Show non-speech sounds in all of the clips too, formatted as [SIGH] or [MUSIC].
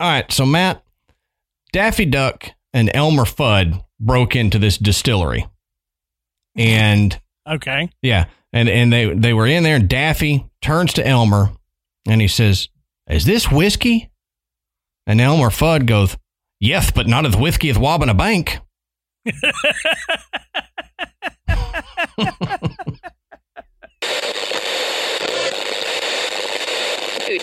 All right, so Matt, Daffy Duck and Elmer Fudd broke into this distillery. And Okay. yeah, and and they they were in there and Daffy turns to Elmer and he says, "Is this whiskey?" And Elmer Fudd goes, "Yes, but not as whiskey as robbing a bank." [LAUGHS] Good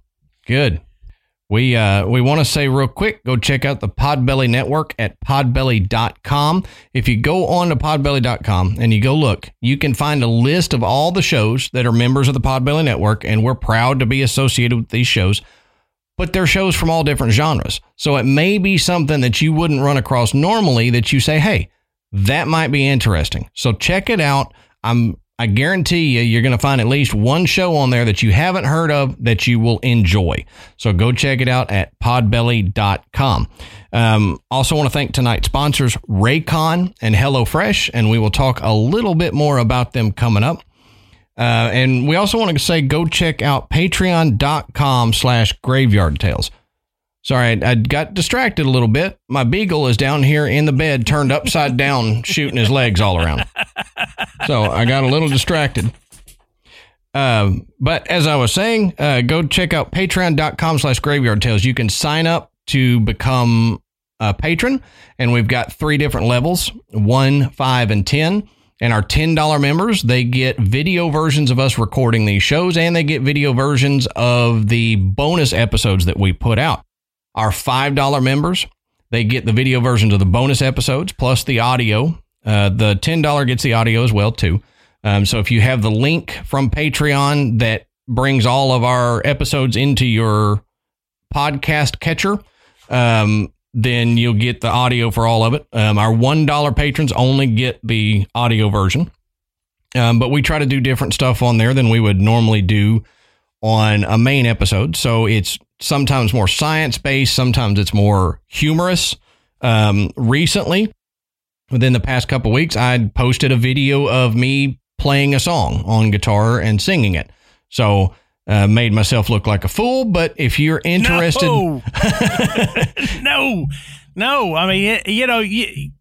Good. We uh we want to say real quick, go check out the Podbelly network at podbelly.com. If you go on to podbelly.com and you go look, you can find a list of all the shows that are members of the Podbelly network and we're proud to be associated with these shows. But they're shows from all different genres. So it may be something that you wouldn't run across normally that you say, "Hey, that might be interesting." So check it out. I'm I guarantee you, you're going to find at least one show on there that you haven't heard of that you will enjoy. So go check it out at podbelly.com. Um, also, want to thank tonight's sponsors, Raycon and HelloFresh, and we will talk a little bit more about them coming up. Uh, and we also want to say go check out patreon.com slash graveyard tales. Sorry, I, got distracted a little bit. My beagle is down here in the bed, turned upside down, shooting his legs all around. So I got a little distracted. Um, but as I was saying, uh, go check out patreon.com slash graveyard tales. You can sign up to become a patron, and we've got three different levels one, five, and 10. And our $10 members, they get video versions of us recording these shows and they get video versions of the bonus episodes that we put out. Our $5 members, they get the video versions of the bonus episodes plus the audio. Uh, the $10 gets the audio as well, too. Um, so if you have the link from Patreon that brings all of our episodes into your podcast catcher, um, then you'll get the audio for all of it. Um, our $1 patrons only get the audio version. Um, but we try to do different stuff on there than we would normally do on a main episode. So it's sometimes more science based, sometimes it's more humorous. Um, recently, within the past couple weeks, I posted a video of me playing a song on guitar and singing it. So uh, made myself look like a fool. But if you're interested, No. [LAUGHS] no. No. I mean, you know, you,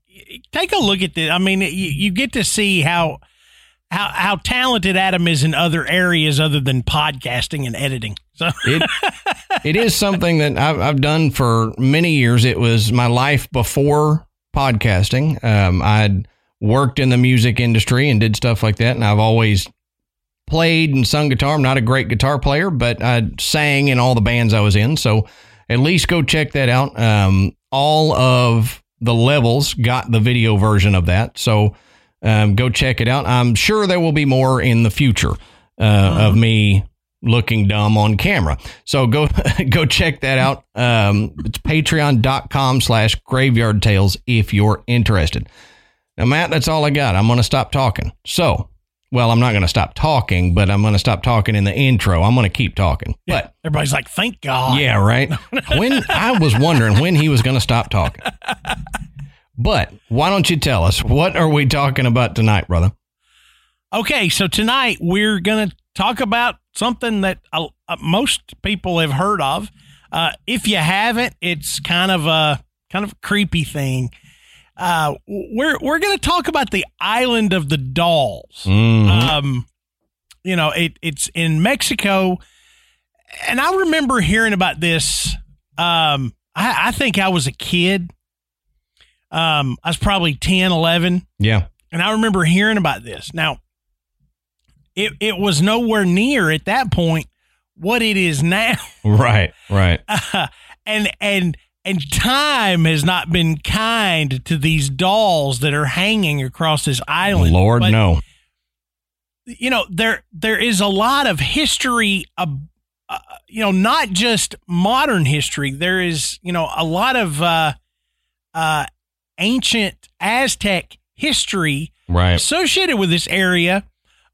take a look at this. I mean, you, you get to see how how how talented Adam is in other areas other than podcasting and editing. So it [LAUGHS] it is something that I've, I've done for many years. It was my life before podcasting. Um, I'd worked in the music industry and did stuff like that, and I've always played and sung guitar. I'm not a great guitar player, but I sang in all the bands I was in. So at least go check that out. Um, all of the levels got the video version of that. So um, go check it out. I'm sure there will be more in the future uh, of me looking dumb on camera. So go [LAUGHS] go check that out. Um, it's patreon.com slash graveyard tales if you're interested. Now, Matt, that's all I got. I'm going to stop talking. So, well, I'm not going to stop talking, but I'm going to stop talking in the intro. I'm going to keep talking. But everybody's like, "Thank God." yeah, right. [LAUGHS] When I was wondering when he was going to stop talking. [LAUGHS] But why don't you tell us what are we talking about tonight, brother? Okay, so tonight we're going to talk about something that uh, most people have heard of. Uh, if you haven't, it's kind of a kind of a creepy thing. Uh, we're we're going to talk about the island of the dolls. Mhm. Um, you know, it it's in Mexico, and I remember hearing about this. Um, I, I think I was a kid. Um, I was probably 10, 11 yeah. and I remember hearing about this. Now, it it was nowhere near at that point what it is now, [LAUGHS] Right. Right. [LAUGHS] and and and time has not been kind to these dolls that are hanging across this island. Lord, But no. you know there there is a lot of history uh, uh, you know not just modern history there is you know a lot of uh, uh, ancient aztec history Right. associated with this area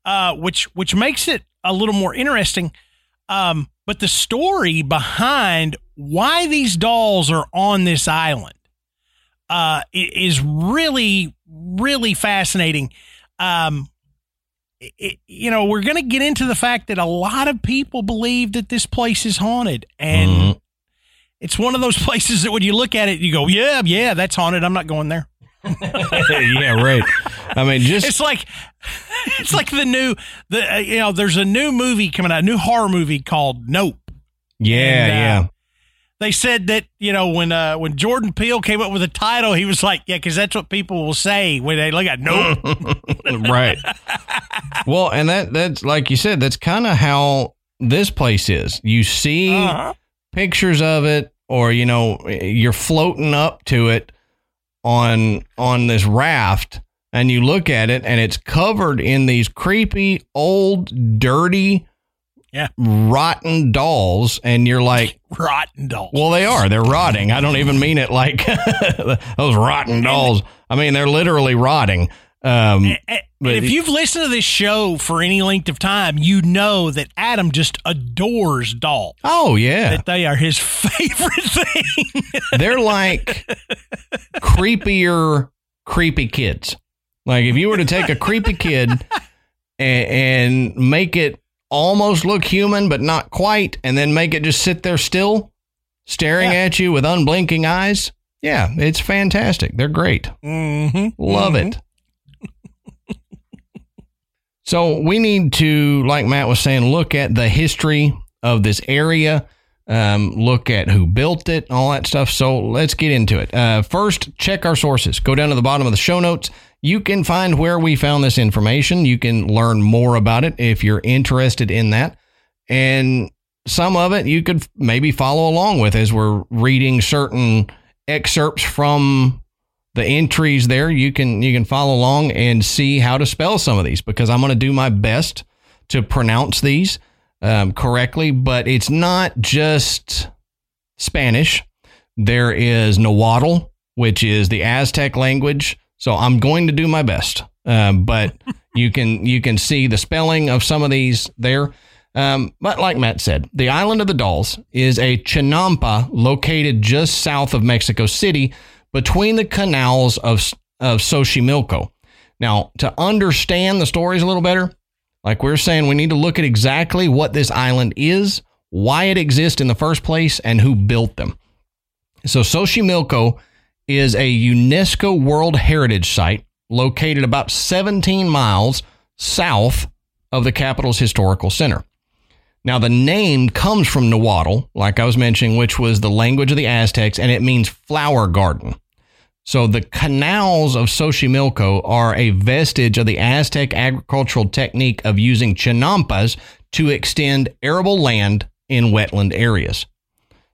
uh, which which makes it a little more interesting um, but the story behind why these dolls are on this island uh, is really really fascinating um, it, you know, we're going to get into the fact that a lot of people believe that this place is haunted. And Mhm. It's one of those [LAUGHS] places that when you look at it, you go, yeah, yeah, that's haunted. I'm not going there. [LAUGHS] yeah, right. I mean, just It's like, [LAUGHS] it's like the new, the, uh, you know, there's a new movie coming out, a new horror movie called Nope. yeah, And, uh, yeah. They said that, you know, when, uh, when Jordan Peele came up with the title, he was like, yeah, cause that's what people will say when they look at Nope. right. Well, and that that's like you said, that's kind of how this place is. You see Uh-huh. Pictures of it, or you know, you're floating up to it on on this raft, and you look at it, and it's covered in these creepy, old, dirty, Yeah. rotten dolls, and you're like. [LAUGHS] Rotten dolls. Well, they are. They're rotting. I don't even mean it like [LAUGHS] those rotten dolls. I mean, they're literally rotting. Um, And- and But if it- you've listened to this show for any length of time, you know that Adam just adores dolls. oh yeah, That they are his [LAUGHS] favorite thing. they're like creepier, creepy kids. Like if you were to take a creepy kid and, and make it almost look human, but not quite, and then make it just sit there still, staring Yeah. at you with unblinking eyes. Yeah, it's fantastic. They're great. mm-hmm. Love it. So we need to, like Matt was saying, look at the history of this area, um, look at who built it, all that stuff. So let's get into it. Uh, first, check our sources. Go down to the bottom of the show notes. You can find where we found this information. You can learn more about it if you're interested in that. And some of it you could maybe follow along with as we're reading certain excerpts from the entries there you can you can follow along and see how to spell some of these because i'm going to do my best to pronounce these um, correctly but it's not just spanish. There is nahuatl which is the aztec language so i'm going to do my best um, but [LAUGHS] you can you can see the spelling of some of these there. Um, but like Matt said, the island of the dolls is a chinampa located just south of Mexico City between the canals of, of Xochimilco. Now, to understand the stories a little better, like we are saying, we need to look at exactly what this island is, why it exists in the first place, and who built them. So, Xochimilco is a UNESCO World Heritage Site located about 17 miles south of the capital's historical center. Now, the name comes from Nahuatl, like I was mentioning, which was the language of the Aztecs, and it means flower garden. So, the canals of Xochimilco are a vestige of the Aztec agricultural technique of using chinampas to extend arable land in wetland areas.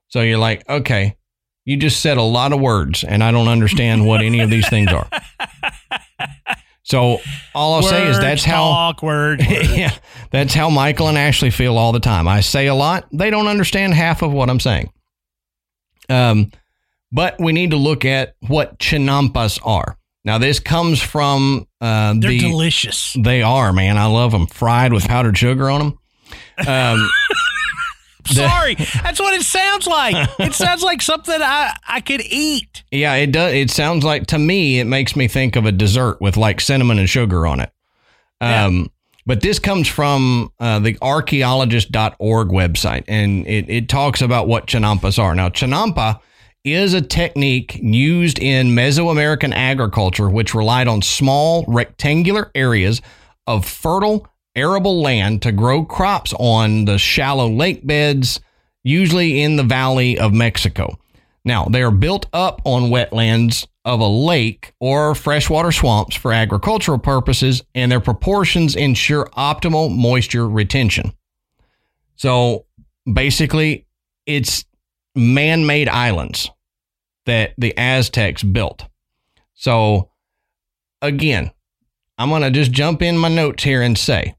So, you're like, okay, you just said a lot of words, and I don't understand what any of these things are. [LAUGHS] So, all I'll say is that's how. word. [LAUGHS] yeah, that's how Michael and Ashley feel all the time. I say a lot; they don't understand half of what I'm saying. Um, but we need to look at what chinampas are. Now, this comes from uh, They're the. delicious. they are, man. I love them fried with powdered sugar on them. Um, [LAUGHS] Sorry, that's what it sounds like. It sounds like something I I could eat. yeah, it does. It sounds like to me, it makes me think of a dessert with like cinnamon and sugar on it. Um, But this comes from uh, the archaeologist.org website, and it, it talks about what chinampas are. Now, chinampa is a technique used in Mesoamerican agriculture, which relied on small rectangular areas of fertile arable land to grow crops on the shallow lake beds, usually in the valley of Mexico. Now, they are built up on wetlands of a lake or freshwater swamps for agricultural purposes, and their proportions ensure optimal moisture retention. So basically, it's man made islands that the Aztecs built. So, again, I'm going to just jump in my notes here and say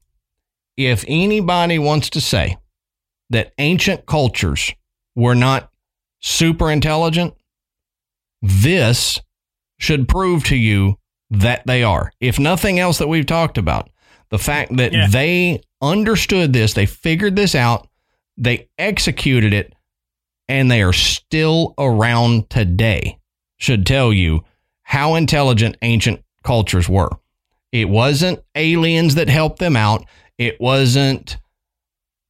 if anybody wants to say that ancient cultures were not super intelligent, this should prove to you that they are. If nothing else that we've talked about, the fact that Yeah. they understood this, they figured this out, they executed it, and they are still around today should tell you how intelligent ancient cultures were. It wasn't aliens that helped them out. It wasn't,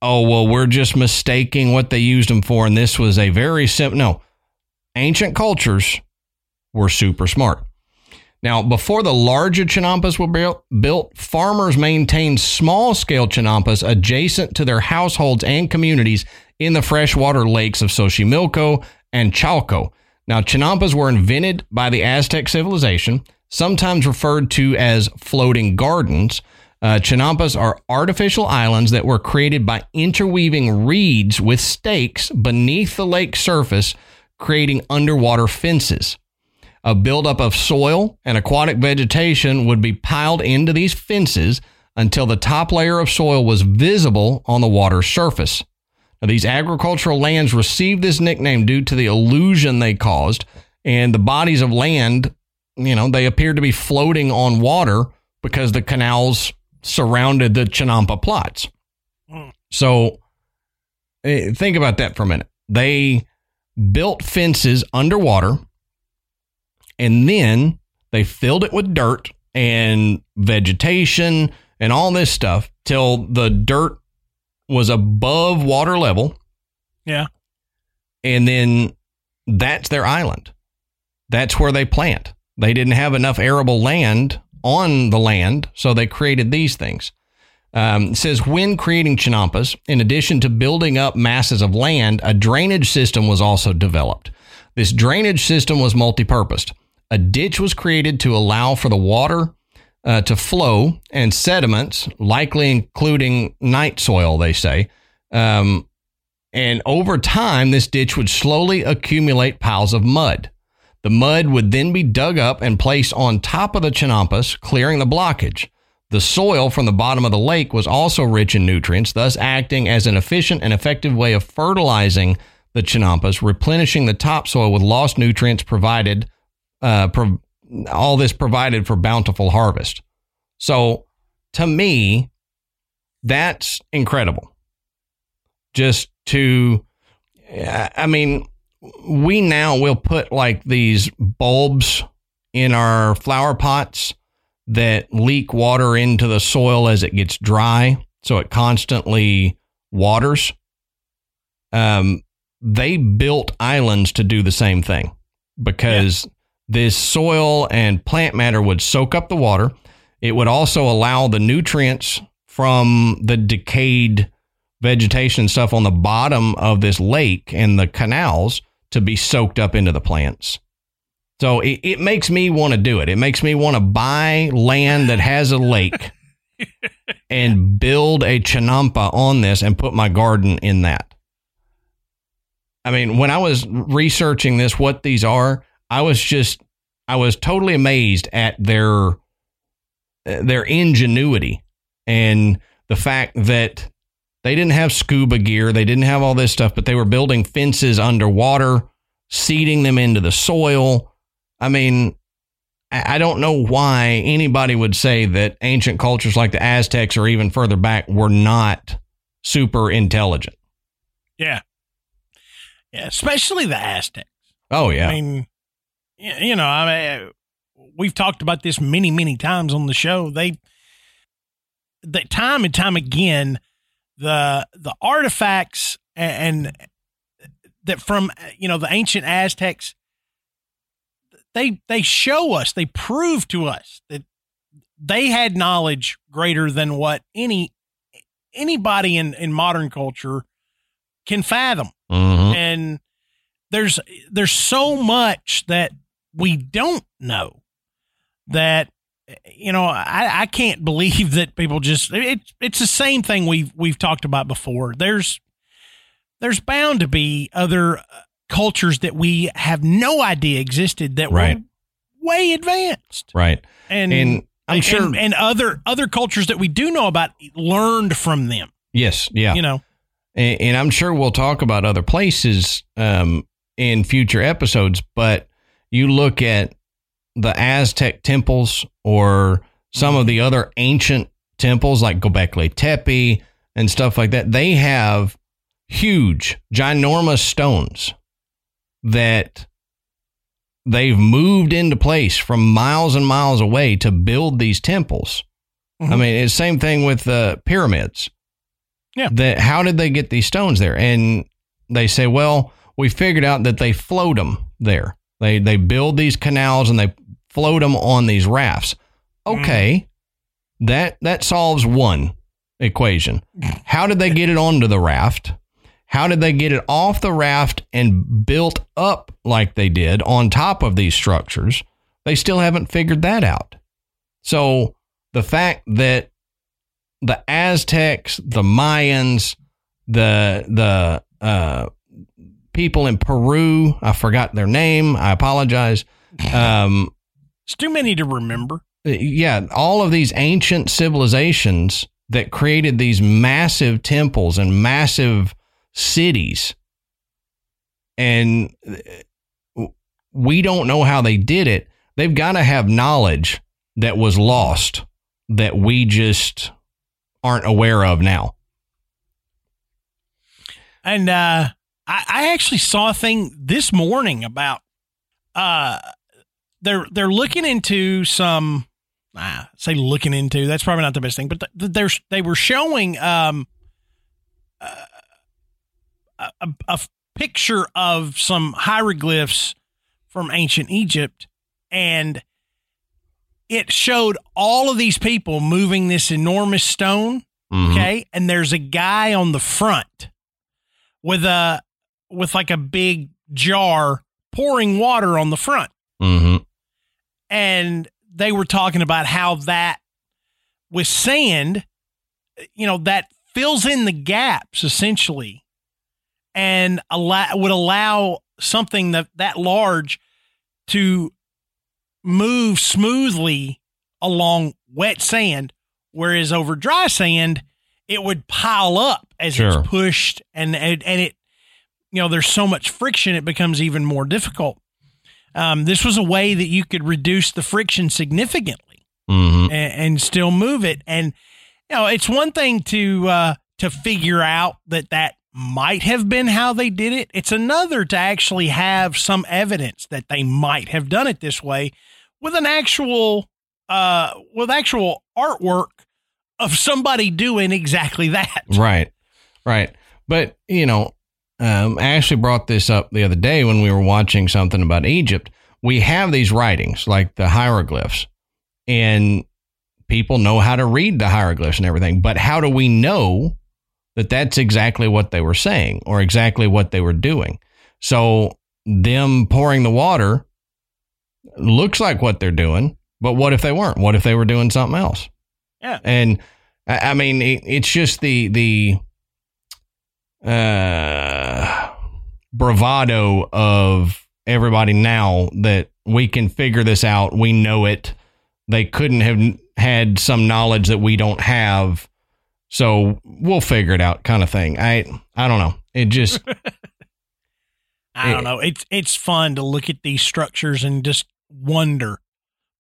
oh, well, we're just mistaking what they used them for. And this was a very simple, no. Ancient cultures were super smart. Now, before the larger chinampas were built, built farmers maintained small scale chinampas adjacent to their households and communities in the freshwater lakes of Xochimilco and Chalco. Now, chinampas were invented by the Aztec civilization, sometimes referred to as floating gardens. Uh, chinampas are artificial islands that were created by interweaving reeds with stakes beneath the lake surface, creating underwater fences. A buildup of soil and aquatic vegetation would be piled into these fences until the top layer of soil was visible on the water's surface. Now, these agricultural lands received this nickname due to the illusion they caused, and the bodies of land, you know, they appeared to be floating on water because the canals surrounded the Chinampa plots. So eh, think about that for a minute. They built fences underwater and then they filled it with dirt and vegetation and all this stuff till the dirt was above water level Yeah. and then that's their island. That's where they plant. They didn't have enough arable land on the land, so they created these things. Um, says when creating chinampas, in addition to building up masses of land, a drainage system was also developed. This drainage system was multi-purposed. A ditch was created to allow for the water uh, to flow and sediments, likely including night soil, they say, um, and over time, this ditch would slowly accumulate piles of mud. The mud would then be dug up and placed on top of the chinampas, clearing the blockage. The soil from the bottom of the lake was also rich in nutrients, thus acting as an efficient and effective way of fertilizing the chinampas, replenishing the topsoil with lost nutrients provided. Uh, pro- all this provided for bountiful harvest. So, to me, that's incredible just to i mean we now will put like these bulbs in our flower pots that leak water into the soil as it gets dry so it constantly waters. Um they built islands to do the same thing because this soil and plant matter would soak up the water. It would also allow the nutrients from the decayed vegetation stuff on the bottom of this lake and the canals to be soaked up into the plants. So it, it makes me want to do it. It makes me want to buy land that has a lake [LAUGHS] and build a chinampa on this and put my garden in that. I mean, when I was researching this, what these are, I was just, I was totally amazed at their, their ingenuity and the fact that they didn't have scuba gear, they didn't have all this stuff, but they were building fences underwater, seeding them into the soil. I mean, I don't know why anybody would say that ancient cultures like the Aztecs or even further back were not super intelligent. Yeah. Yeah. Especially the Aztecs. Oh yeah. I mean, you know, I mean, we've talked about this many, many times on the show. They, that time and time again, the the artifacts and, and that from you know the ancient Aztecs, they they show us, they prove to us that they had knowledge greater than what any anybody in in modern culture can fathom Mhm. and there's there's so much that we don't know that you know I, I can't believe that people just it, it's the same thing we've we've talked about before there's there's bound to be other uh, cultures that we have no idea existed that Right. were way advanced Right. and, And I'm and, sure. and other other cultures that we do know about learned from them. yes, yeah, You know, and, and I'm sure we'll talk about other places um, in future episodes. But you look at the Aztec temples or some of the other ancient temples like Gobekli Tepe and stuff like that. They have huge, ginormous stones that they've moved into place from miles and miles away to build these temples. I Mhm. mean, it's the same thing with the pyramids. Yeah. That how did they get these stones there? And they say, well, we figured out that they float them there. They they build these canals and they float them on these rafts. Okay, that that solves one equation. How did they get it onto the raft? How did they get it off the raft and built up like they did on top of these structures? They still haven't figured that out. So the fact that the Aztecs, the Mayans, the the uh, people in Peru, I forgot their name. I apologize. [LAUGHS] Um, it's too many to remember. yeah, all of these ancient civilizations that created these massive temples and massive cities, and uh, we don't know how they did it. They've got to have knowledge that was lost that we just aren't aware of now. And uh, I, I actually saw a thing this morning about uh, they're they're looking into some. Ah, say looking into that's probably not the best thing, but th- they're they were showing um uh, a, a, picture of some hieroglyphs from ancient Egypt, and it showed all of these people moving this enormous stone Mhm. Okay. And there's a guy on the front with a with like a big jar pouring water on the front. Mhm. And they were talking about how that with sand, you know, that fills in the gaps essentially and allow would allow something that that large to move smoothly along wet sand whereas over dry sand it would pile up as Sure. it's pushed and, and and it you know there's so much friction it becomes even more difficult um, this was a way that you could reduce the friction significantly Mhm. and, and still move it and you know it's one thing to uh, to figure out that that might have been how they did it it's another to actually have some evidence that they might have done it this way with an actual uh with actual artwork of somebody doing exactly that Right. Right. But, you know, um, actually brought this up the other day when we were watching something about Egypt. We have these writings, like the hieroglyphs, and people know how to read the hieroglyphs and everything. But how do we know that that's exactly what they were saying or exactly what they were doing? So, them pouring the water looks like what they're doing, but what if they weren't? What if they were doing something else? Yeah. And I I mean, it's just the the uh, bravado of everybody now that we can figure this out. We know it. They couldn't have had some knowledge that we don't have, so we'll figure it out, kind of thing. I I don't know. It just [LAUGHS] I don't know. It's it's fun to look at these structures and just wonder,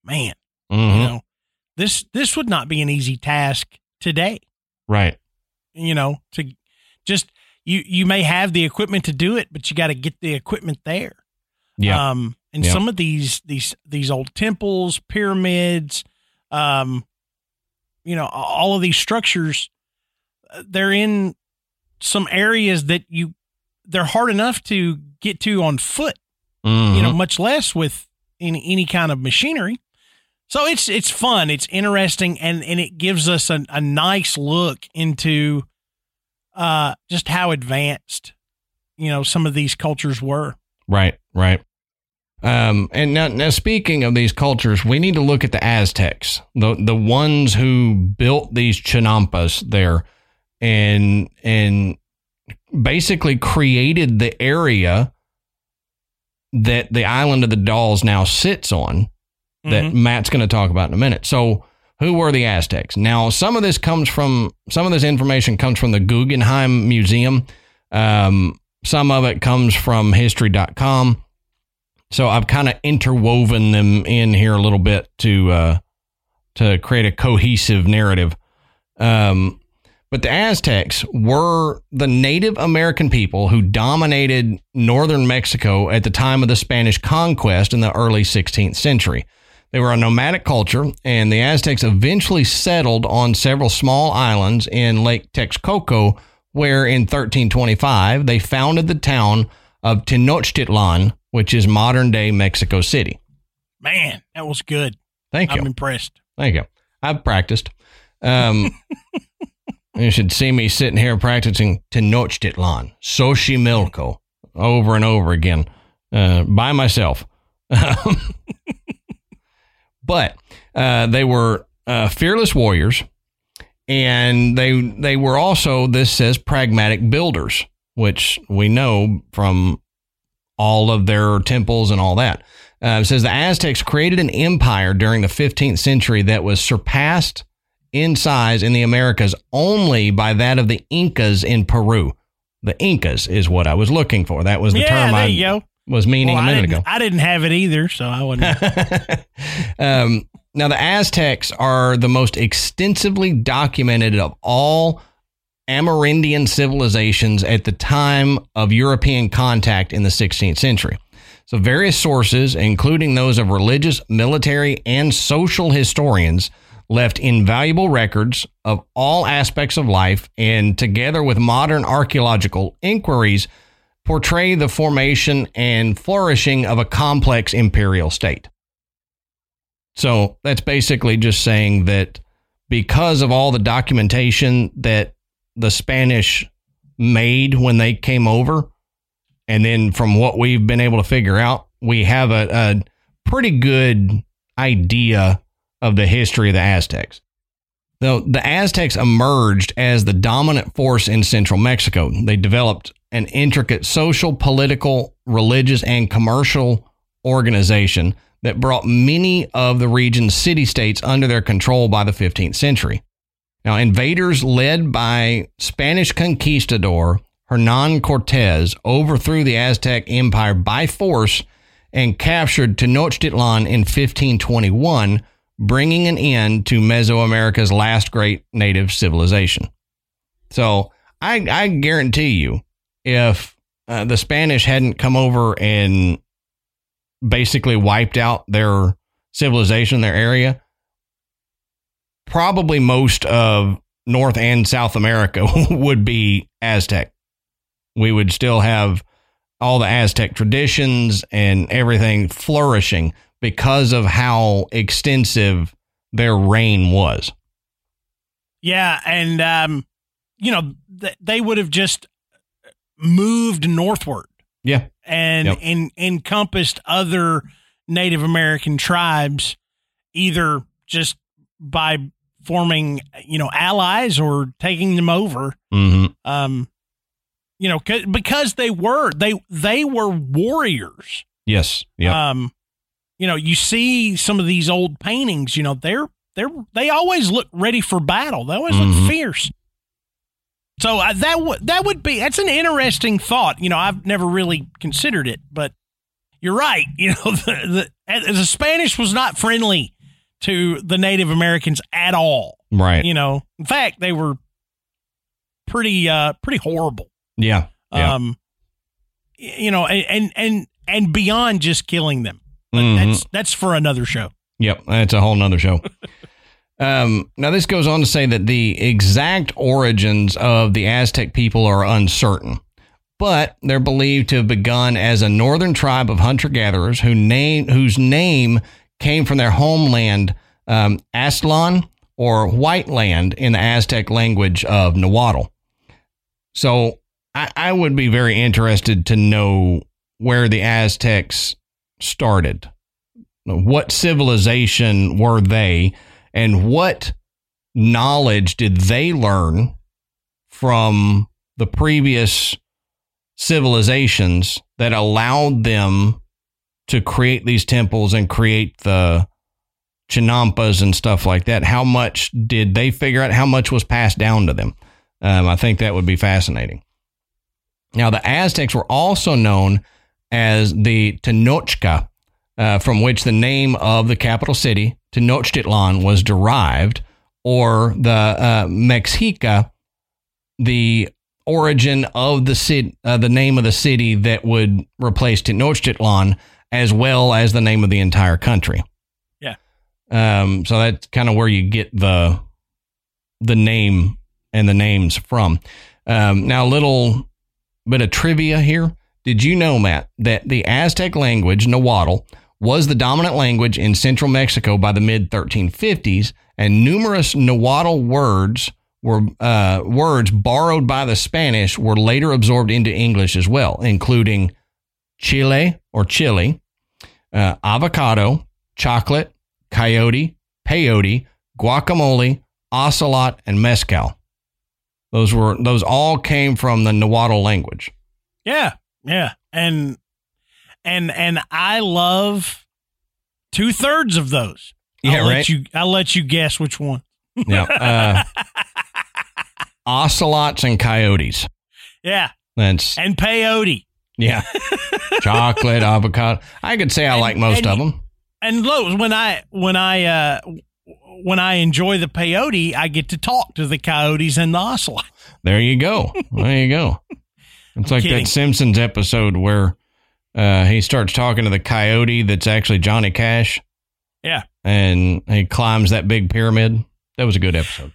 man, mhm, you know, this this would not be an easy task today. right. You know, to just you you may have the equipment to do it, but you got to get the equipment there. Yeah. Um, and Yeah. some of these these these old temples, pyramids, um, you know, all of these structures, uh, they're in some areas that you they're hard enough to get to on foot. Mhm. You know, much less with any any kind of machinery. So it's it's fun, it's interesting, and and it gives us a, a nice look into uh just how advanced you know some of these cultures were. Right, right. Um, and now, now, speaking of these cultures, we need to look at the Aztecs, the the ones who built these chinampas there, and and basically created the area that the island of the dolls now sits on. That Matt's going to talk about in a minute. So who were the Aztecs? Now, some of this comes from some of this information comes from the Guggenheim Museum. Um, some of it comes from history.com. So I've kind of interwoven them in here a little bit to uh, to create a cohesive narrative. Um, but the Aztecs were the Native American people who dominated northern Mexico at the time of the Spanish conquest in the early 16th century. They were a nomadic culture, and the Aztecs eventually settled on several small islands in Lake Texcoco, where in 1325 they founded the town of Tenochtitlan, which is modern day Mexico City. Man, that was good. Thank you. I'm impressed. Thank you. I've practiced. Um, [LAUGHS] you should see me sitting here practicing Tenochtitlan, Xochimilco, over and over again uh, by myself. [LAUGHS] but uh, they were uh, fearless warriors, and they they were also this says pragmatic builders, which we know from all of their temples and all that. Uh, it says the Aztecs created an empire during the 15th century that was surpassed in size in the Americas only by that of the Incas in Peru. The Incas is what I was looking for. That was the yeah, term there I you go. Was meaning Well, a I minute didn't, ago. I didn't have it either, so I wouldn't. [LAUGHS] um, now, the Aztecs are the most extensively documented of all Amerindian civilizations at the time of European contact in the 16th century. So, various sources, including those of religious, military, and social historians, left invaluable records of all aspects of life, and together with modern archaeological inquiries, portray the formation and flourishing of a complex imperial state. So that's basically just saying that because of all the documentation that the Spanish made when they came over, and then from what we've been able to figure out, we have a, a pretty good idea of the history of the Aztecs. Though the Aztecs emerged as the dominant force in central Mexico, they developed an intricate social, political, religious, and commercial organization that brought many of the region's city states under their control by the 15th century. Now, invaders led by Spanish conquistador Hernan Cortez overthrew the Aztec Empire by force and captured Tenochtitlan in 1521, bringing an end to Mesoamerica's last great native civilization. So, I, I guarantee you, if uh, the Spanish hadn't come over and basically wiped out their civilization, their area, probably most of North and South America [LAUGHS] would be Aztec. We would still have all the Aztec traditions and everything flourishing because of how extensive their reign was. yeah, and um, you know th- they would have just moved northward Yeah. and Yep. en- encompassed other Native American tribes, either just by forming you know allies or taking them over. hmm Um, you know, 'cause- because they were they they were warriors. Yes. Yeah. Um, you know, you see some of these old paintings. You know, they're they're they always look ready for battle. They always Mhm. look fierce. So uh, that would that would be that's an interesting thought. You know, I've never really considered it, but you're right. [LAUGHS] You know, the the, the Spanish was not friendly to the Native Americans at all. right. You know, in fact, they were pretty uh pretty horrible. Yeah. Yeah. Um, you know, and and and, beyond just killing them. Mhm. that's that's for another show. Yep, that's a whole nother show. [LAUGHS] um, now, this goes on to say that the exact origins of the Aztec people are uncertain, but they're believed to have begun as a northern tribe of hunter gatherers who name whose name came from their homeland, um, Aztlan or White Land in the Aztec language of Nahuatl. So, I, I would be very interested to know where the Aztecs started what civilization were they and what knowledge did they learn from the previous civilizations that allowed them to create these temples and create the Chinampas and stuff like that. How much did they figure out? How much was passed down to them? Um, I think that would be fascinating. Now, the Aztecs were also known as the Tenochca, uh, from which the name of the capital city, Tenochtitlan, was derived, or the uh, Mexica, the origin of the city, uh, the name of the city that would replace Tenochtitlan, as well as the name of the entire country. Yeah. Um, so that's kind of where you get the the name and the names from. Um, now, a little bit of trivia here. Did you know, Matt, that the Aztec language, Nahuatl, was the dominant language in central Mexico by the mid 1350s, and numerous Nahuatl words were uh, words borrowed by the Spanish were later absorbed into English as well, including chile or chili, uh, avocado, chocolate, coyote, peyote, guacamole, ocelot, and mezcal. Those were those all came from the Nahuatl language. Yeah, yeah, and and and I love two thirds of those. Yeah, I'll right. Let you, I'll let you guess which one. Yeah, uh, [LAUGHS] ocelots and coyotes. Yeah, That's and peyote. yeah, [LAUGHS] chocolate, avocado. I could say I And- like most and- of them. And look, when I when I uh when I enjoy the peyote, I get to talk to the coyotes and the ocelot. There you go. There you go. [LAUGHS] It's like kidding. that Simpsons episode where uh, he starts talking to the coyote that's actually Johnny Cash. Yeah. And he climbs that big pyramid. That was a good episode.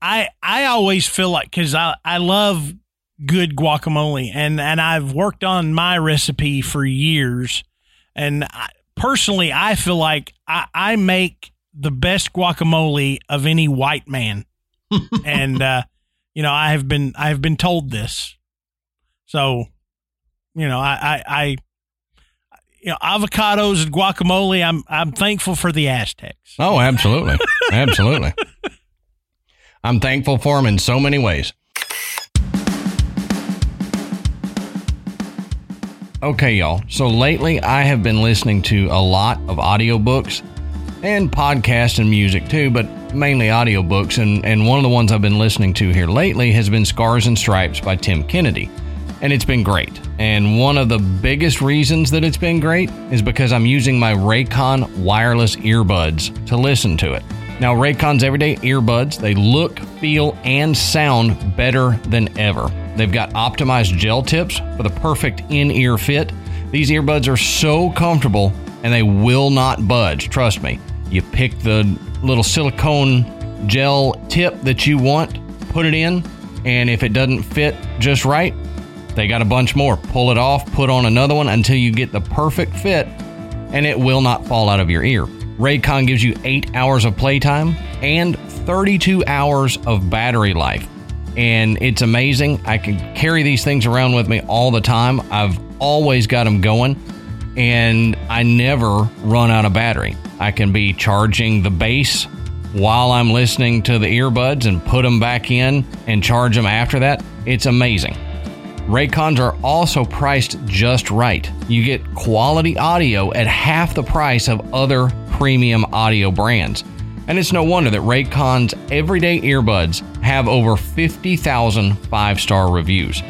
I I always feel like because I I love good guacamole and and I've worked on my recipe for years, and I, personally I feel like I I make the best guacamole of any white man, [LAUGHS] and uh, you know I have been I have been told this, so you know I I. I you know, avocados and guacamole. I'm I'm thankful for the Aztecs. Oh, absolutely. [LAUGHS] absolutely. I'm thankful for them in so many ways. Okay, y'all. So lately I have been listening to a lot of audiobooks and podcasts and music too, but mainly audiobooks. And, and one of the ones I've been listening to here lately has been Scars and Stripes by Tim Kennedy. And it's been great. And one of the biggest reasons that it's been great is because I'm using my Raycon wireless earbuds to listen to it. Now, Raycon's everyday earbuds, they look, feel, and sound better than ever. They've got optimized gel tips for the perfect in ear fit. These earbuds are so comfortable and they will not budge. Trust me. You pick the little silicone gel tip that you want, put it in, and if it doesn't fit just right, they got a bunch more. Pull it off, put on another one until you get the perfect fit, and it will not fall out of your ear. Raycon gives you 8 hours of playtime and 32 hours of battery life. And it's amazing. I can carry these things around with me all the time. I've always got them going, and I never run out of battery. I can be charging the base while I'm listening to the earbuds and put them back in and charge them after that. It's amazing. Raycons are also priced just right. You get quality audio at half the price of other premium audio brands. And it's no wonder that Raycon's everyday earbuds have over 50,000 five star reviews.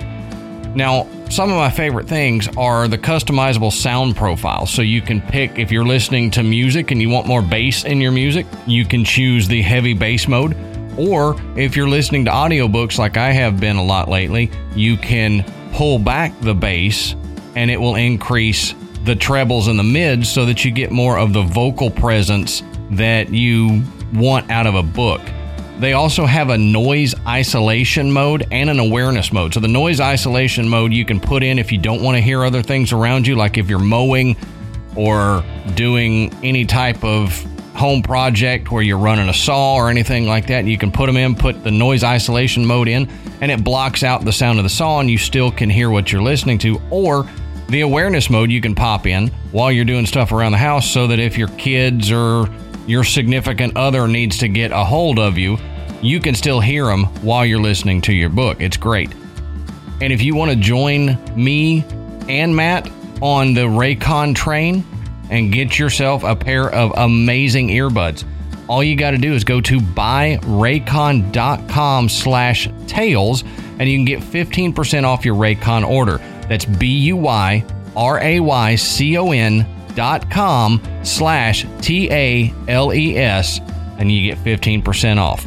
Now, some of my favorite things are the customizable sound profile. So you can pick if you're listening to music and you want more bass in your music, you can choose the heavy bass mode. Or if you're listening to audiobooks like I have been a lot lately, you can pull back the bass and it will increase the trebles and the mids so that you get more of the vocal presence that you want out of a book. They also have a noise isolation mode and an awareness mode. So, the noise isolation mode you can put in if you don't want to hear other things around you, like if you're mowing or doing any type of home project where you're running a saw or anything like that. You can put them in, put the noise isolation mode in, and it blocks out the sound of the saw, and you still can hear what you're listening to. Or the awareness mode you can pop in while you're doing stuff around the house so that if your kids or your significant other needs to get a hold of you, you can still hear them while you're listening to your book. It's great. And if you want to join me and Matt on the Raycon train, and get yourself a pair of amazing earbuds. All you got to do is go to buyraycon.com slash tales and you can get 15% off your Raycon order. That's B-U-Y-R-A-Y-C-O-N dot com slash T-A-L-E-S and you get 15% off.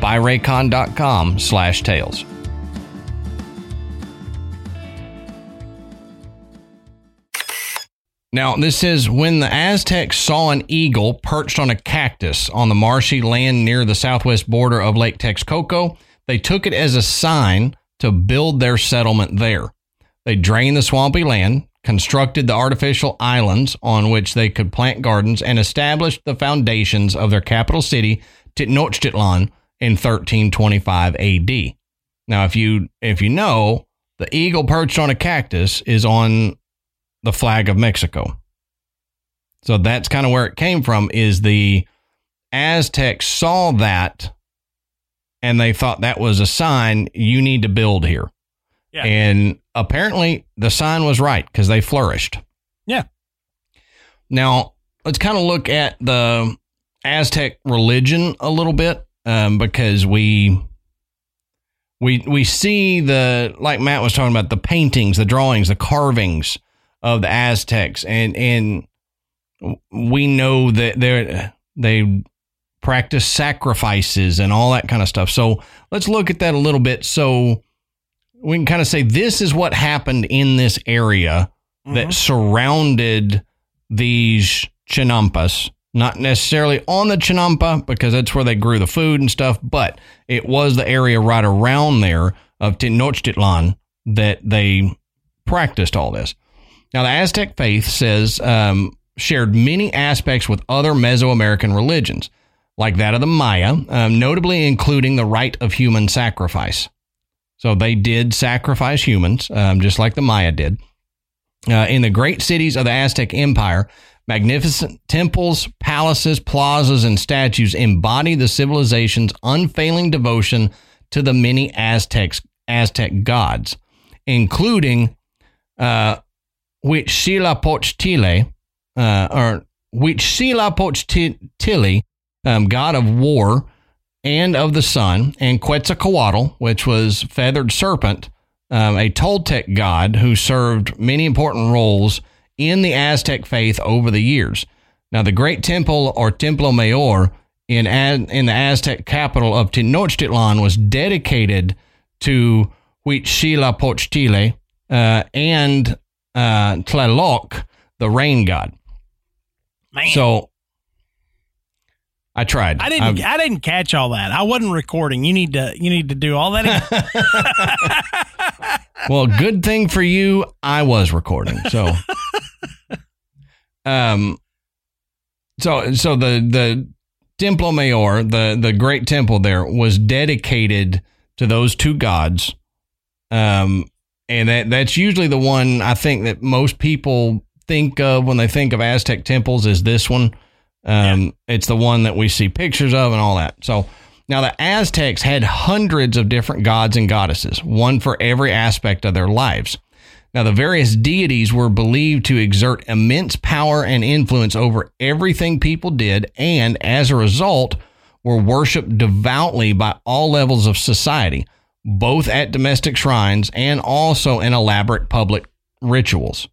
Buyraycon.com slash tales. Now, this says when the Aztecs saw an eagle perched on a cactus on the marshy land near the southwest border of Lake Texcoco, they took it as a sign to build their settlement there. They drained the swampy land, constructed the artificial islands on which they could plant gardens, and established the foundations of their capital city, Tenochtitlan, in 1325 AD. Now, if you if you know, the eagle perched on a cactus is on the flag of Mexico. So that's kind of where it came from is the Aztecs saw that and they thought that was a sign you need to build here. Yeah. And apparently the sign was right because they flourished. Yeah. Now, let's kind of look at the Aztec religion a little bit um, because we we we see the like Matt was talking about the paintings, the drawings, the carvings of the Aztecs, and and we know that they they practice sacrifices and all that kind of stuff. So let's look at that a little bit. So we can kind of say this is what happened in this area Mhm. that surrounded these chinampas. Not necessarily on the chinampa because that's where they grew the food and stuff, but it was the area right around there of Tenochtitlan that they practiced all this. Now, the Aztec faith says um, shared many aspects with other Mesoamerican religions, like that of the Maya, um, notably including the rite of human sacrifice. So they did sacrifice humans, um, just like the Maya did. Uh, in the great cities of the Aztec Empire, magnificent temples, palaces, plazas, and statues embody the civilization's unfailing devotion to the many Aztecs, Aztec gods, including uh, Huitzilopochtli, uh, or Huitzilopochtli, um, god of war and of the sun, and Quetzalcoatl, which was feathered serpent, um, a Toltec god who served many important roles in the Aztec faith over the years. Now, the great temple or Templo Mayor in in the Aztec capital of Tenochtitlan was dedicated to Huitzilopochtli uh, and uh, Tlaloc, the rain god. Man, So I tried. I didn't. I've- I didn't catch all that. I wasn't recording. You need to. You need to do all that. again. [LAUGHS] well, good thing for you, I was recording. So, [LAUGHS] um, so so the the Templo Mayor, the the great temple there, was dedicated to those two gods. Um, and that that's usually the one I think that most people think of when they think of Aztec temples is this one. Um, it's the one that we see pictures of and all that. So now the Aztecs had hundreds of different gods and goddesses, one for every aspect of their lives. Now, the various deities were believed to exert immense power and influence over everything people did, and as a result, were worshipped devoutly by all levels of society, both at domestic shrines and also in elaborate public rituals.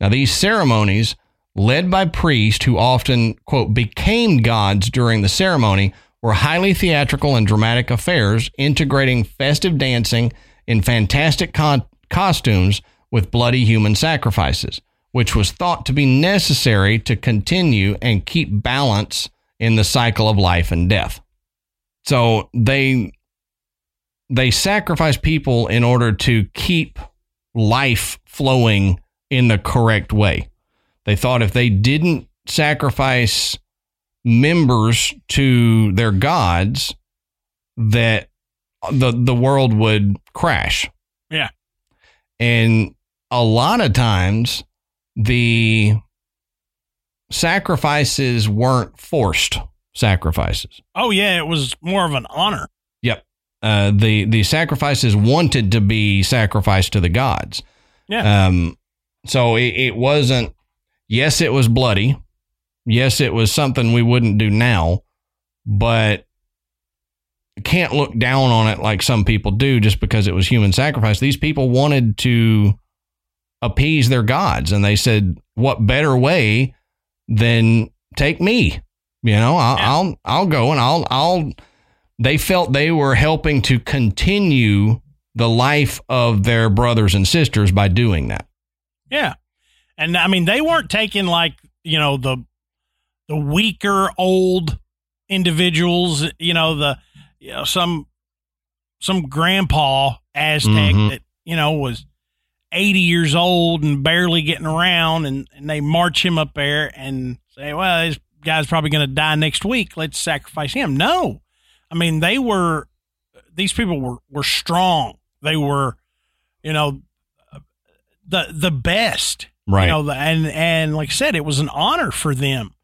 Now, these ceremonies, led by priests who often, quote, became gods during the ceremony, were highly theatrical and dramatic affairs, integrating festive dancing in fantastic con- costumes with bloody human sacrifices, which was thought to be necessary to continue and keep balance in the cycle of life and death. So they they sacrifice people in order to keep life flowing in the correct way. They thought if they didn't sacrifice members to their gods, that the the world would crash. Yeah. And a lot of times the sacrifices weren't forced sacrifices. oh yeah, it was more of an honor. Uh, the the sacrifices wanted to be sacrificed to the gods. Yeah. Um. So it, it wasn't. Yes, it was bloody. Yes, it was something we wouldn't do now, but can't look down on it like some people do just because it was human sacrifice. These people wanted to appease their gods, and they said, "What better way than take me? You know, I'll yeah. I'll, I'll go and I'll I'll." They felt they were helping to continue the life of their brothers and sisters by doing that. Yeah, and I mean they weren't taking like you know the the weaker old individuals. You know the you know some some grandpa Aztec mm-hmm. that you know was 80 years old and barely getting around and, and they march him up there and say well this guy's probably going to die next week let's sacrifice him no i mean they were these people were were strong they were you know the the best right you know and and like i said it was an honor for them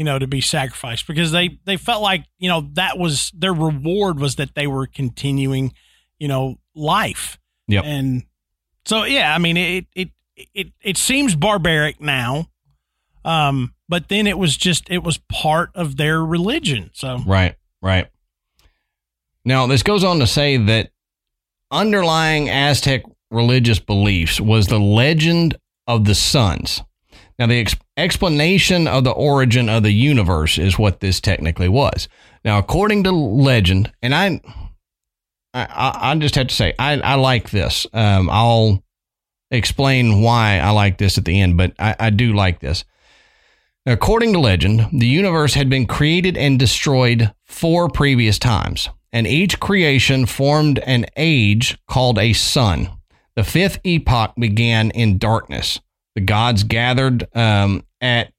you know, to be sacrificed because they they felt like you know that was their reward was that they were continuing, you know, life. Yep. And so yeah, I mean it it it it seems barbaric now, um, but then it was just it was part of their religion. So right, right. Now this goes on to say that underlying Aztec religious beliefs was the legend of the suns. Now, the ex- explanation of the origin of the universe is what this technically was. Now, according to legend, and I, I, I just have to say, I, I like this. Um, I'll explain why I like this at the end, but I, I do like this. According to legend, the universe had been created and destroyed four previous times, and each creation formed an age called a sun. The fifth epoch began in darkness. The gods gathered um, at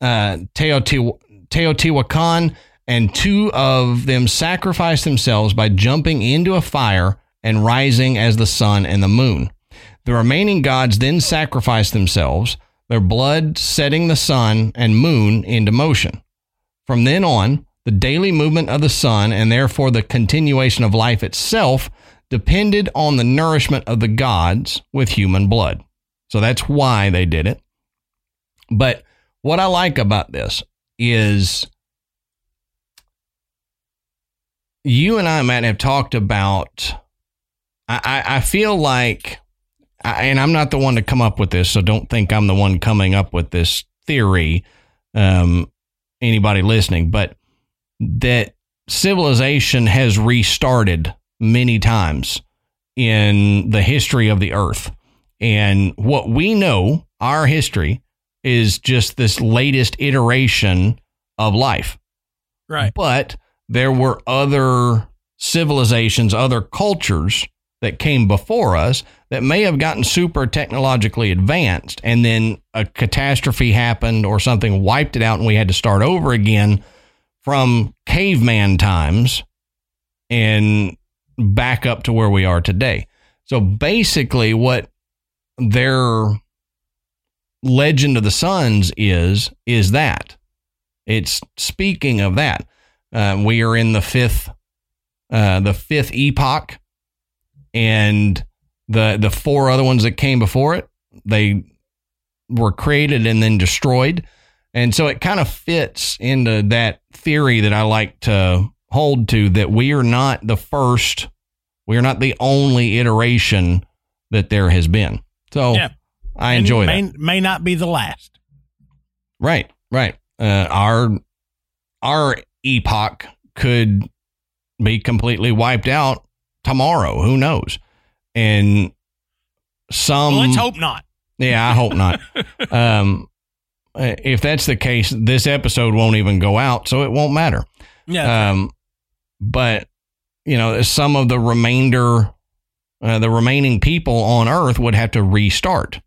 uh, Teotihuacan, and two of them sacrificed themselves by jumping into a fire and rising as the sun and the moon. The remaining gods then sacrificed themselves, their blood setting the sun and moon into motion. From then on, the daily movement of the sun and therefore the continuation of life itself depended on the nourishment of the gods with human blood. So that's why they did it. But what I like about this is you and I, Matt, have talked about. I, I feel like, and I'm not the one to come up with this, so don't think I'm the one coming up with this theory. Um, anybody listening, but that civilization has restarted many times in the history of the earth. And what we know, our history, is just this latest iteration of life. Right. But there were other civilizations, other cultures that came before us that may have gotten super technologically advanced and then a catastrophe happened or something wiped it out and we had to start over again from caveman times and back up to where we are today. So basically what their legend of the suns is is that. It's speaking of that. Uh, we are in the fifth uh, the fifth epoch and the the four other ones that came before it they were created and then destroyed. And so it kind of fits into that theory that I like to hold to that we are not the first we are not the only iteration that there has been so yeah. I enjoy may, that. May not be the last. Right, right. Uh, our our epoch could be completely wiped out tomorrow. Who knows? And some. Well, let's hope not. Yeah, I hope not. [LAUGHS] um, if that's the case, this episode won't even go out, so it won't matter. Yeah. Um, but you know, some of the remainder uh, the remaining people on Earth would have to restart,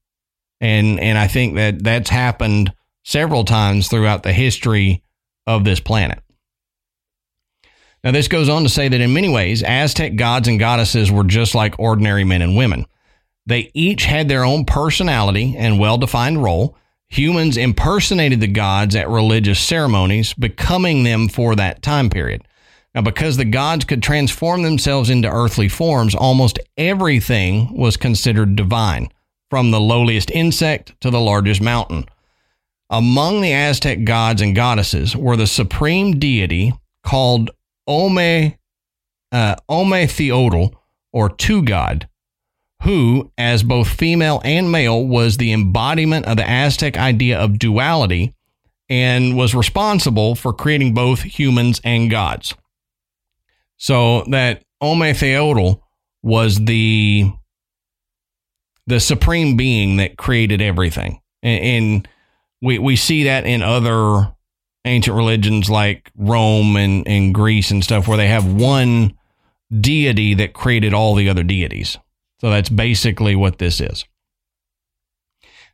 and and I think that that's happened several times throughout the history of this planet. Now, this goes on to say that in many ways, Aztec gods and goddesses were just like ordinary men and women. They each had their own personality and well defined role. Humans impersonated the gods at religious ceremonies, becoming them for that time period. Now, because the gods could transform themselves into earthly forms, almost everything was considered divine, from the lowliest insect to the largest mountain. Among the Aztec gods and goddesses were the supreme deity called Ome, uh, Ometeotl, or two god, who, as both female and male, was the embodiment of the Aztec idea of duality and was responsible for creating both humans and gods. So that Ometeotl was the the supreme being that created everything. And, and we we see that in other ancient religions like Rome and, and Greece and stuff where they have one deity that created all the other deities. So that's basically what this is.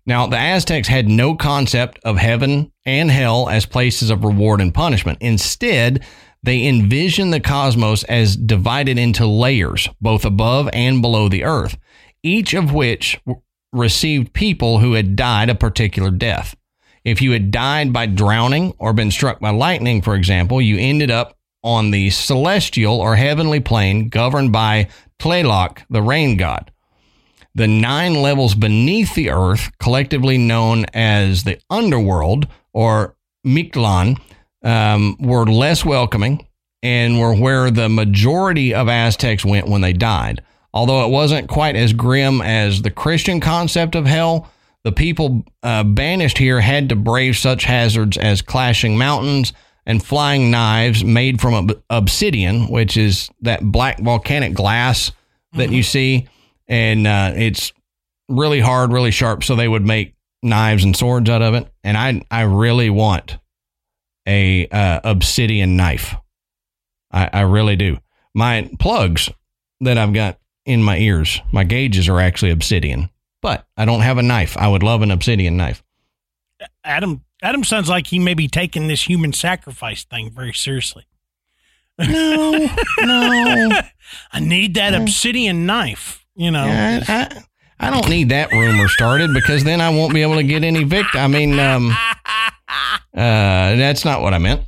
Now, the Aztecs had no concept of heaven and hell as places of reward and punishment. Instead, they envisioned the cosmos as divided into layers, both above and below the earth, each of which received people who had died a particular death. If you had died by drowning or been struck by lightning, for example, you ended up on the celestial or heavenly plane governed by Tlaloc, the rain god. The nine levels beneath the earth, collectively known as the underworld or Mictlan, um, were less welcoming and were where the majority of Aztecs went when they died. Although it wasn't quite as grim as the Christian concept of hell, the people uh, banished here had to brave such hazards as clashing mountains and flying knives made from obsidian, which is that black volcanic glass that mm-hmm. you see. And uh, it's really hard, really sharp. So they would make knives and swords out of it. And I, I really want a uh, obsidian knife. I, I really do. My plugs that I've got in my ears, my gauges are actually obsidian, but I don't have a knife. I would love an obsidian knife. Adam Adam sounds like he may be taking this human sacrifice thing very seriously. No, no. [LAUGHS] I need that obsidian knife. You know, yeah, I, I, don't need that rumor started because then I won't be able to get any victim. I mean, um, [LAUGHS] uh, that's not what I meant.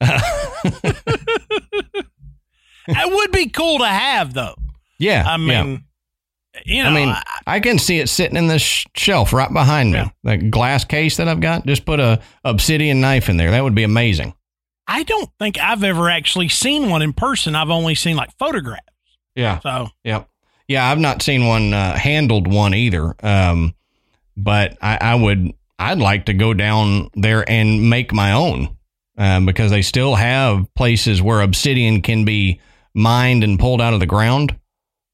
[LAUGHS] it would be cool to have, though. Yeah, I mean. You know, I mean, I, I, can see it sitting in the sh- shelf right behind me. Yeah. The glass case that I've got, just put a obsidian knife in there. That would be amazing. I don't think I've ever actually seen one in person. I've only seen like photographs. Yeah. So. Yeah. Yeah, I've not seen one uh, handled one either. Um, but I, I, would. I'd like to go down there and make my own um, because they still have places where obsidian can be mined and pulled out of the ground.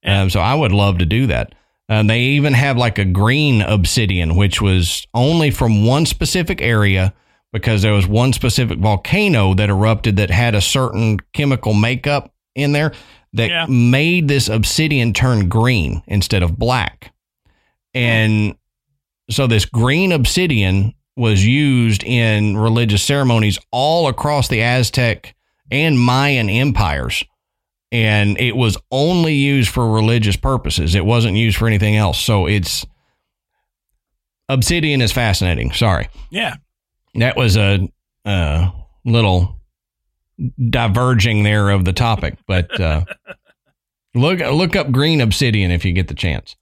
Um, so I would love to do that. Um, they even have like a green obsidian, which was only from one specific area because there was one specific volcano that erupted that had a certain chemical makeup in there that yeah. made this obsidian turn green instead of black. And so this green obsidian was used in religious ceremonies all across the Aztec and Mayan empires and it was only used for religious purposes. It wasn't used for anything else. So it's obsidian is fascinating. Sorry. Yeah. That was a, a little diverging there of the topic, but uh, [LAUGHS] look look up green obsidian if you get the chance.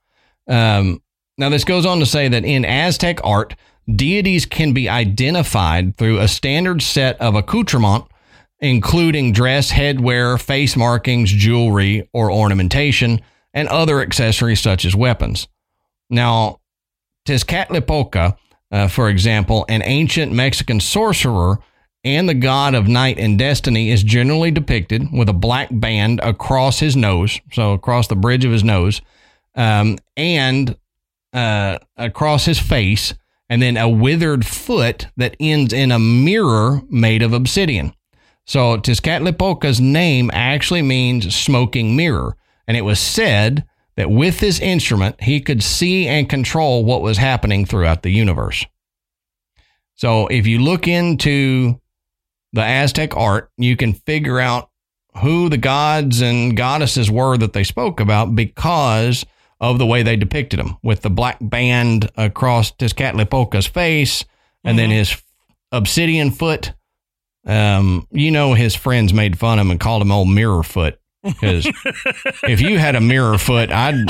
Um, now this goes on to say that in Aztec art, deities can be identified through a standard set of accoutrement including dress, headwear, face markings, jewelry, or ornamentation, and other accessories such as weapons. Now, Tezcatlipoca, uh, for example, an ancient Mexican sorcerer and the god of night and destiny, is generally depicted with a black band across his nose, so across the bridge of his nose, um, and uh, across his face, and then a withered foot that ends in a mirror made of obsidian. So Tezcatlipoca's name actually means smoking mirror. And it was said that with this instrument, he could see and control what was happening throughout the universe. So if you look into the Aztec art, you can figure out who the gods and goddesses were that they spoke about because of the way they depicted them with the black band across Tezcatlipoca's face and mm-hmm. then his obsidian foot um, you know, his friends made fun of him and called him old mirror foot. Because [LAUGHS] if you had a mirror foot, I'd,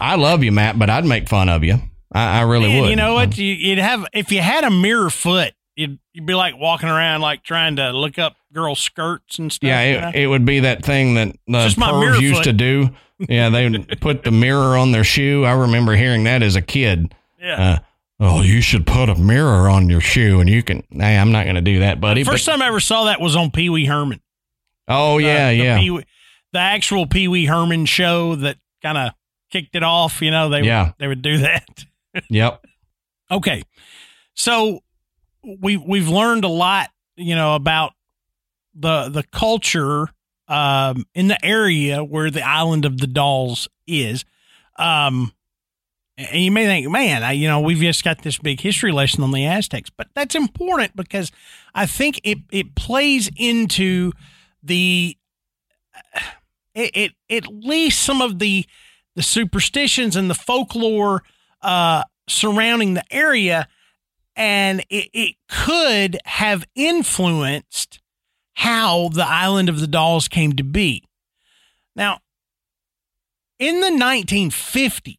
I love you, Matt, but I'd make fun of you. I, I really Man, would. You know what? You, you'd have if you had a mirror foot, you'd you'd be like walking around like trying to look up girls' skirts and stuff. Yeah, you know? it, it would be that thing that the pervs used foot. to do. Yeah, they would put the mirror on their shoe. I remember hearing that as a kid. yeah. Uh, oh, you should put a mirror on your shoe, and you can. Hey, I'm not going to do that, buddy. First but- time I ever saw that was on Pee Wee Herman. oh yeah, the yeah, Pee-wee- the actual Pee Wee Herman show that kind of kicked it off. You know, they Yeah. they would do that. [LAUGHS] yep. Okay, so we we've learned a lot, you know, about the the culture um, in the area where the island of the dolls is. Um, and you may think, man, I, you know, we've just got this big history lesson on the Aztecs, but that's important because I think it it plays into the it, it at least some of the the superstitions and the folklore uh, surrounding the area, and it, it could have influenced how the island of the dolls came to be. Now, in the 1950s,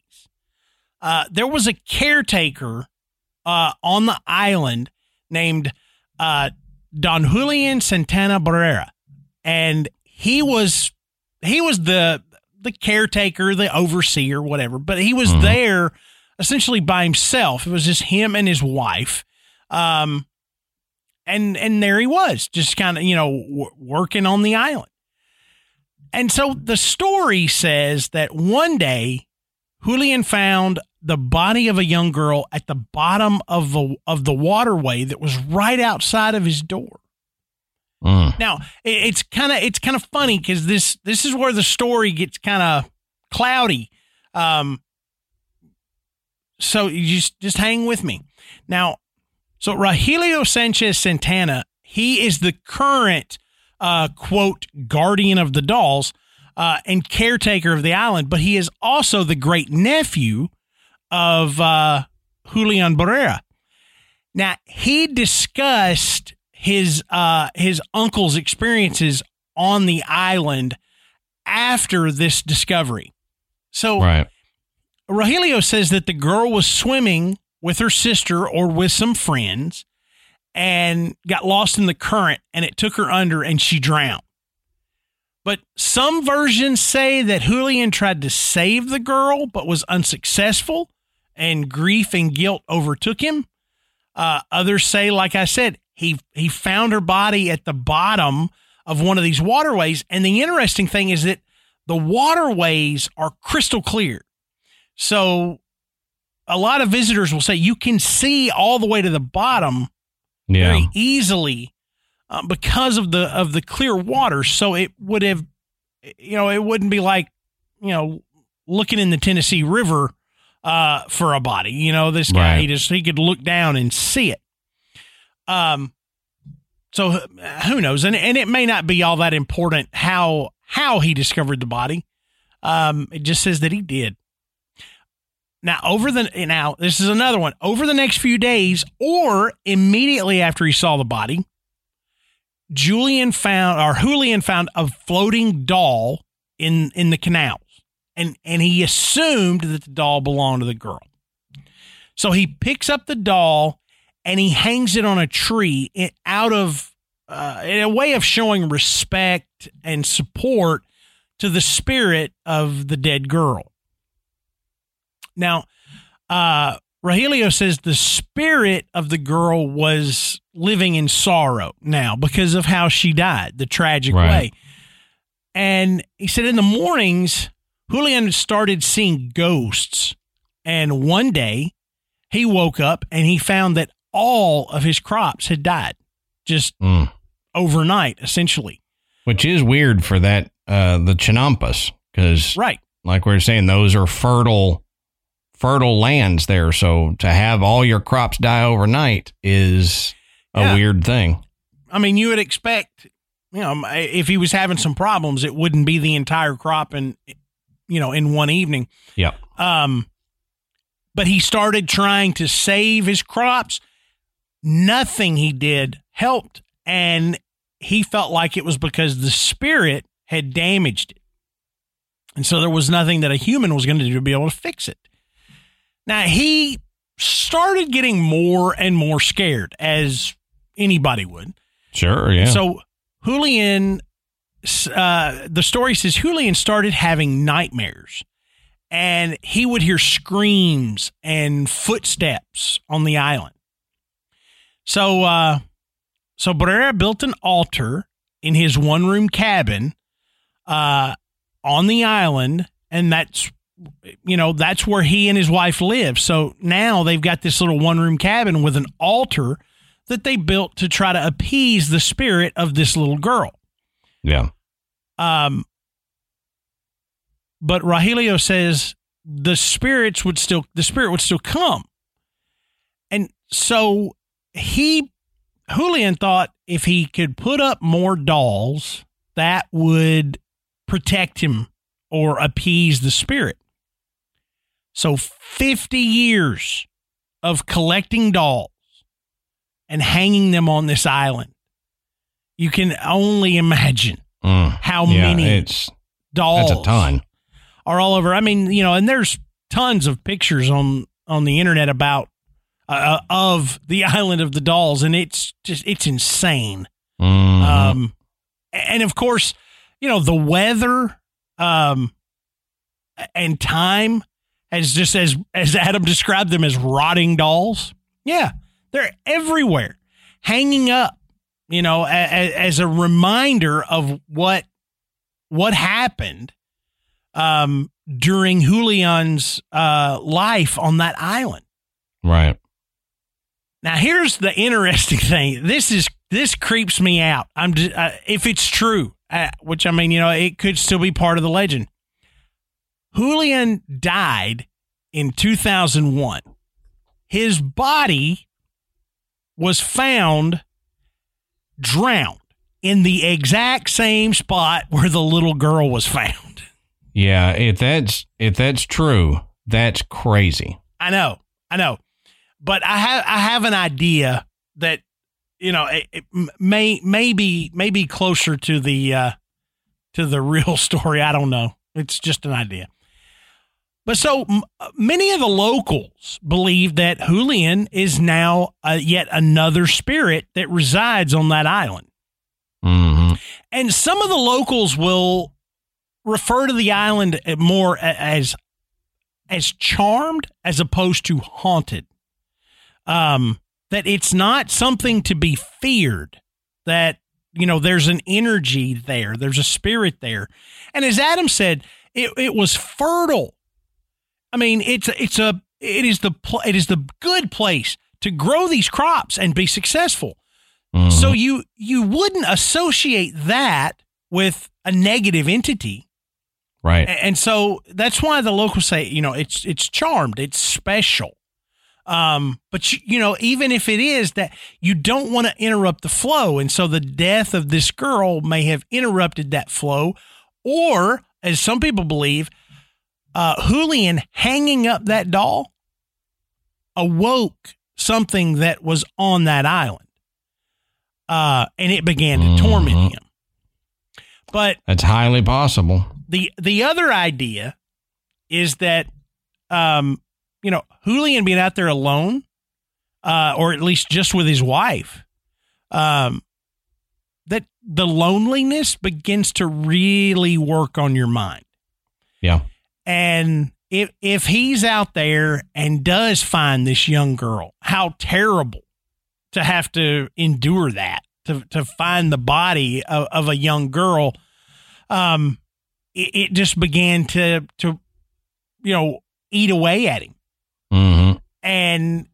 uh, there was a caretaker uh, on the island named uh, Don Julian Santana Barrera, and he was he was the the caretaker, the overseer, whatever. But he was Mhm. there essentially by himself. It was just him and his wife. Um, and and there he was, just kind of you know w- working on the island. And so the story says that one day Julian found the body of a young girl at the bottom of the of the waterway that was right outside of his door. Mm. Now it, it's kind of it's kind of funny because this this is where the story gets kind of cloudy. Um, so you just just hang with me now. So Rogelio Sanchez Santana, he is the current uh, quote guardian of the dolls uh, and caretaker of the island, but he is also the great nephew of uh, Julian Barrera. Now he discussed his uh, his uncle's experiences on the island after this discovery. So Right. Rogelio says that the girl was swimming with her sister or with some friends and got lost in the current and it took her under and she drowned. But some versions say that Julian tried to save the girl but was unsuccessful and grief and guilt overtook him. Uh, others say, like I said, he he found her body at the bottom of one of these waterways. And the interesting thing is that the waterways are crystal clear. So a lot of visitors will say you can see all the way to the bottom Yeah. very easily uh, because of the of the clear water. So it would have, you know, it wouldn't be like, you know, looking in the Tennessee River uh, for a body. You know, this guy Right. he just he could look down and see it. Um, so who knows? And and it may not be all that important how how he discovered the body. Um, it just says that he did. Now, over the now, this is another one. Over the next few days, or immediately after he saw the body, Julian found or Julian found a floating doll in in the canals, and and he assumed that the doll belonged to the girl. So he picks up the doll and he hangs it on a tree out of uh, in a way of showing respect and support to the spirit of the dead girl. Now, uh, Rogelio says the spirit of the girl was living in sorrow now because of how she died, the tragic Right. way. And he said in the mornings, Julian started seeing ghosts. And one day he woke up and he found that all of his crops had died just Mm. overnight, essentially. Which is weird for that, uh, the Chinampas, because Right. like we were saying, those are fertile, fertile lands there. So to have all your crops die overnight is a Yeah. weird thing. I mean, you would expect, you know, if he was having some problems, it wouldn't be the entire crop in, you know, in one evening. Yeah. Um, but he started trying to save his crops. Nothing he did helped, and he felt like it was because the spirit had damaged it, and so there was nothing that a human was going to do to be able to fix it. Now he started getting more and more scared, as anybody would. Sure, yeah. So Julian, uh, the story says Julian started having nightmares, and he would hear screams and footsteps on the island. So, uh, so Barrera built an altar in his one room cabin uh, on the island, and that's you know that's where he and his wife live. So now they've got this little one room cabin with an altar that they built to try to appease the spirit of this little girl. Yeah. Um, but Rogelio says the spirits would still the spirit would still come, and so he Julian thought if he could put up more dolls, that would protect him or appease the spirit. So 50 years of collecting dolls and hanging them on this island. You can only imagine Mm. how Yeah, many it's dolls that's a ton. are all over. I mean, you know, and there's tons of pictures on on the internet about uh, of the [LAUGHS] island of the dolls, and it's just it's insane. Mhm. Um, and of course, you know the weather, um, and time as just as as Adam [LAUGHS] described them as rotting dolls. Yeah, they're everywhere, hanging up. You know, a, a, as a reminder of what what happened um, during Julian's uh, life on that island. right. Now, here's the interesting [LAUGHS] thing. This is this creeps me out. I'm just, uh, if it's true, uh, which I mean, you know, it could still be part of the legend. Julian died in 2001. His body was found drowned in the exact same spot where the little girl was found. [LAUGHS] Yeah, if that's if that's true, that's crazy. I know, I know, but I have I have an idea that you know it, it may maybe maybe closer to the uh, to the real [LAUGHS] story. I don't know. It's just an idea. But so m- many of the locals believe that Julian is now uh, yet another spirit that resides on that island. hmm And some of the locals will refer to the island more as as charmed as opposed to haunted. Um, that it's not something to be feared. That you know, there's an energy there. There's a spirit there. And as Adam said, it, it was fertile. I mean, it's it's a it is the pl- it is the good place to grow these crops and be successful. Mhm. So you you wouldn't associate that with a negative entity. right. And so that's why the locals say, you know, it's it's charmed, it's special. Um, but you, you know, even if it is that you don't want to interrupt the flow, and so the death of this girl may have interrupted that flow, or as some people believe, uh, Julian hanging up that doll awoke something that was on that island, uh, and it began to torment Mhm. him. But That's highly possible. the the other idea is that um you know Julian being out there alone uh or at least just with his wife um that the loneliness begins to really work on your mind Yeah. And if if he's out there and does find this young girl how terrible to have to endure that to to find the body of, of a young girl. Um it, it just began to to you know eat away at him. Hmm and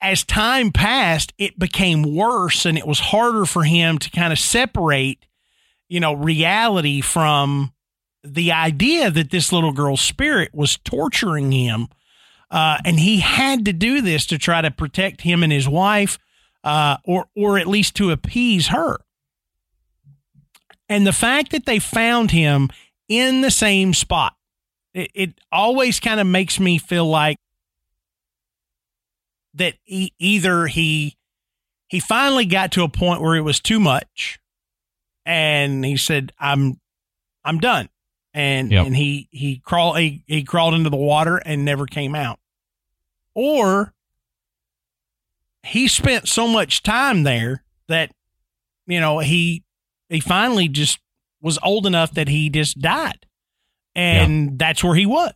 as time passed it became worse and it was harder for him to kind of separate you know reality from the idea that this little girl's spirit was torturing him uh, and he had to do this to try to protect him and his wife uh, or or at least to appease her. And the fact that they found him in the same spot it, it always kind of makes me feel like that he, either he he finally got to a point where it was too much and he said i'm i'm done and Yep. and he he crawled he, he crawled into the water and never came out. Or he spent so much time there that you know he he finally just was old enough that he just died. And yeah. that's where he was.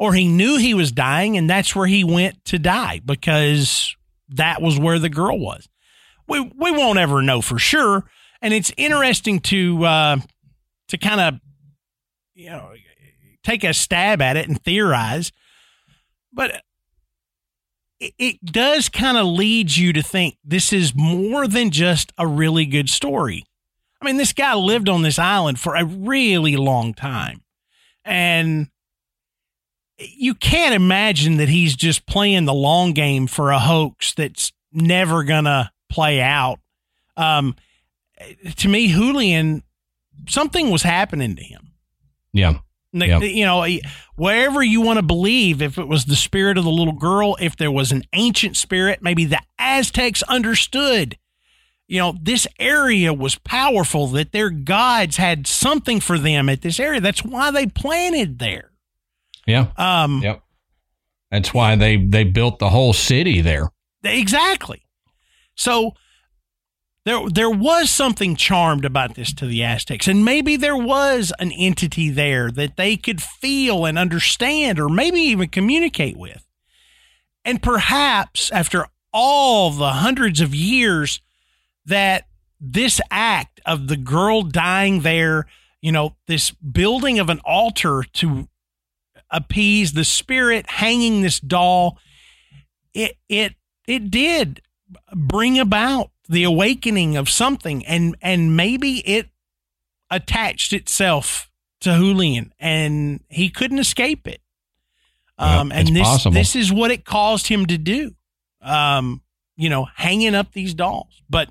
Or he knew he was dying and that's where he went to die because that was where the girl was. We we won't ever know for sure. And it's interesting to uh to kind of you know take a stab at it and theorize but it, it does kind of lead you to think this is more than just a really good story. I mean, this guy lived on this island for a really long time. And you can't imagine that he's just playing the long game for a hoax that's never to play out. Um, to me, Julian, something was happening to him. Yeah. Yep. You know, wherever you want to believe, if it was the spirit of the little girl, if there was an ancient spirit, maybe the Aztecs understood, you know, this area was powerful, that their gods had something for them at this area. That's why they planted there. Yeah. Um, yep. That's why they, they built the whole city there. Exactly. So, there there was something charmed about this to the Aztecs, and maybe there was an entity there that they could feel and understand, or maybe even communicate with. And perhaps after all the hundreds of years that this act of the girl dying there, you know, this building of an altar to appease the spirit, hanging this doll, it it it did bring about the awakening of something and and maybe it attached itself to Julian and he couldn't escape it. Um, and this possible. this is what it caused him to do. Um, you know, hanging up these dolls. But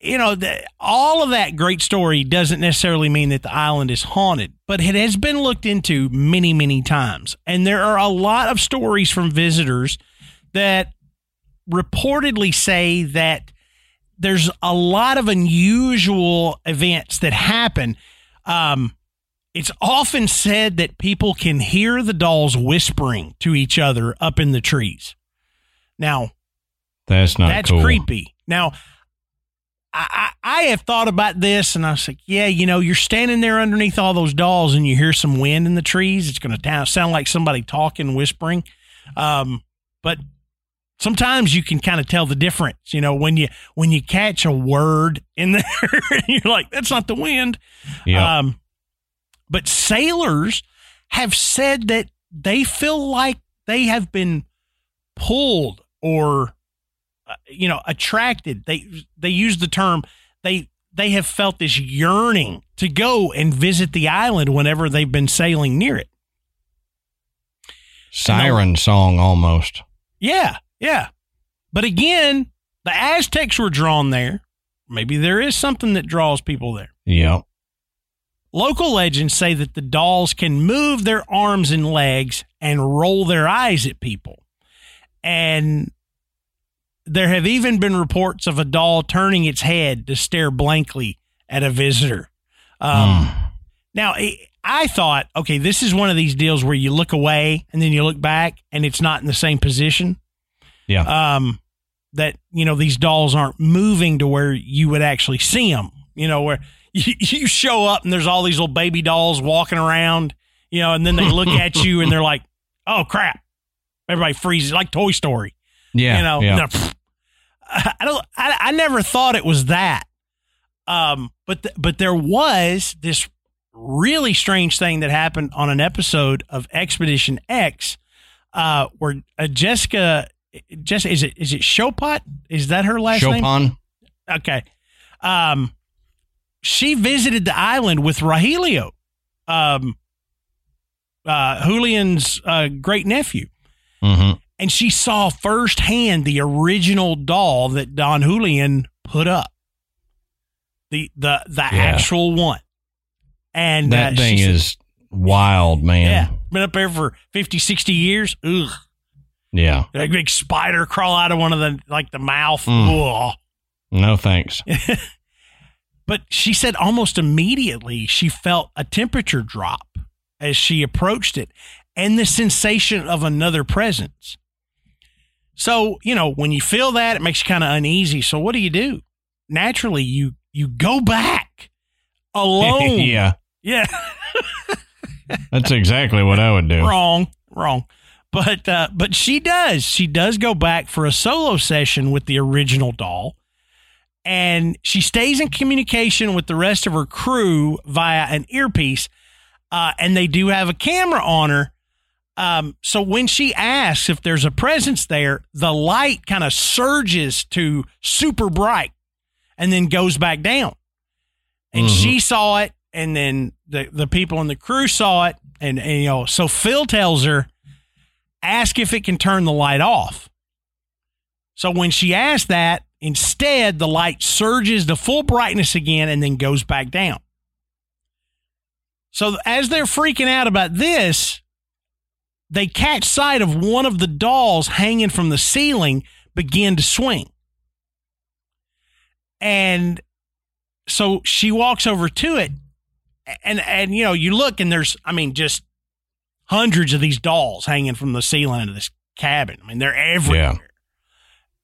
you know, the, all of that great story doesn't necessarily mean that the island is haunted, but it has been looked into many, many times. And there are a lot of stories from visitors that reportedly say that there's a lot of unusual events that happen. Um, it's often said that people can hear the dolls whispering to each other up in the trees. Now, that's not that's cool. creepy. Now, I, I, I have thought about this, and I was like, yeah, you know, you're standing there underneath all those dolls, and you hear some wind in the trees. It's going to sound like somebody talking, whispering. Um, but sometimes you can kind of tell the difference you know when you when you catch a word in there [LAUGHS] you're like that's not the wind. Yeah. um but sailors have said that they feel like they have been pulled or uh, you know attracted. They they use the term they they have felt this yearning to go and visit the island whenever they've been sailing near it. Siren song almost. Yeah yeah. But again, the Aztecs were drawn there. Maybe there is something that draws people there. Yeah. Local legends say that the dolls can move their arms and legs and roll their eyes at people. And there have even been reports of a doll turning its head to stare blankly at a visitor. Um, mm. Now, I thought, okay, this is one of these deals where you look away and then you look back and it's not in the same position. Yeah. Um, that you know these dolls aren't moving to where you would actually see them. You know where [LAUGHS] you, you show up and there's all these little baby dolls walking around. You know, and then they look at you and they're like, [LAUGHS] "Oh crap!" Everybody freezes like Toy Story. Yeah. You know. Yeah. I don't. I, I never thought it was that. Um, but th- but there was this really strange thing that happened on an episode of Expedition X, uh, where uh, Jessica just is it is it Chopot? Is that her last Chopin? name? Chopin. Okay. Um, she visited the island with Rogelio, um, uh, Julian's uh, great nephew, mm-hmm. and she saw firsthand the original doll that Don Julian put up. The the the yeah. actual one, and that uh, thing is wild, man. Yeah, been up there for 50, 60 years. Ugh. Yeah. A big spider crawl out of one of the like the mouth. Mm. No thanks. [LAUGHS] but she said almost immediately she felt a temperature drop as she approached it. and the sensation of another presence. So, you know, when you feel that, it makes you kind of uneasy. So what do you do? Naturally, you you go back [LAUGHS] alone. yeah. Yeah. [LAUGHS] That's exactly what I would do. wrong. Wrong. But uh, but she does. She does go back for a solo session with the original doll. And she stays in communication with the rest of her crew via an earpiece. Uh, and they do have a camera on her. Um, so when she asks if there's a presence there, the light kind of surges to super bright and then goes back down. And Mhm. she saw it, and then the, the people in the crew saw it. And, and, you know, so Phil tells her, ask if it can turn the light off. So when she asks that, instead, the light surges to full brightness again and then goes back down. So as they're freaking out about this, they catch sight of one of the dolls hanging from the ceiling begin to swing. And so she walks over to it and and you know, you look and there's I mean just hundreds of these dolls hanging from the ceiling of this cabin. I mean, they're everywhere. Yeah.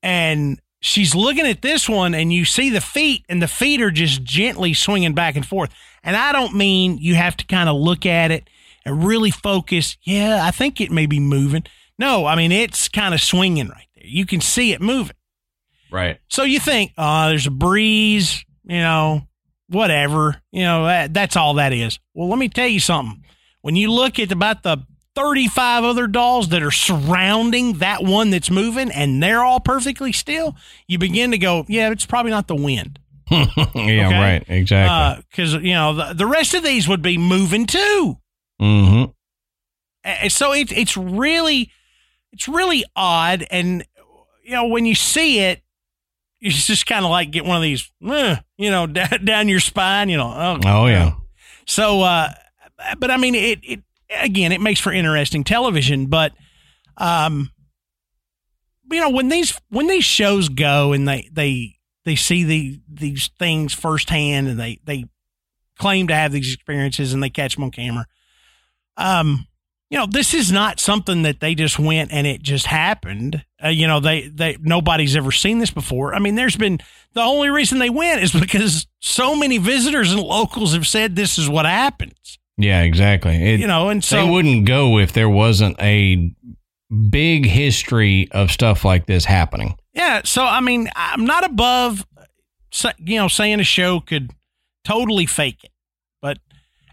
And she's looking at this one and you see the feet and the feet are just gently swinging back and forth. And I don't mean you have to kind of look at it and really focus. Yeah, I think it may be moving. No, I mean, it's kind of swinging right there. You can see it moving. Right. So you think, oh, there's a breeze, you know, whatever, you know, that, that's all that is. Well, let me tell you something. When you look at about the 35 other dolls that are surrounding that one that's moving and they're all perfectly still, you begin to go, yeah, it's probably not the wind. [LAUGHS] yeah, Okay. right. Exactly. Because, you know, the, the rest of these would be moving too. mm-hmm. And so it, it's really, it's really odd. And, you know, when you see it, it's [LAUGHS] just kind of like get one of these, eh, you know, [LAUGHS] down, down your spine, you know. Oh, Oh yeah. So, uh, but I mean, it, it, again, it makes for interesting television, but, um, you know, when these, when these shows go and they, they, they see the, these things firsthand and they, they claim to have these experiences and they catch them on camera. Um, you know, this is not something that they just went and it just happened. Uh, you know, they they nobody's ever seen this before. I mean, there's been the only reason they went is [LAUGHS] because so many visitors and locals have said this is what happens. Yeah, exactly. It, You know, and so they wouldn't go if there wasn't a big history of stuff like this happening. yeah. So I mean, I'm not above, you know, saying a show could totally fake it, but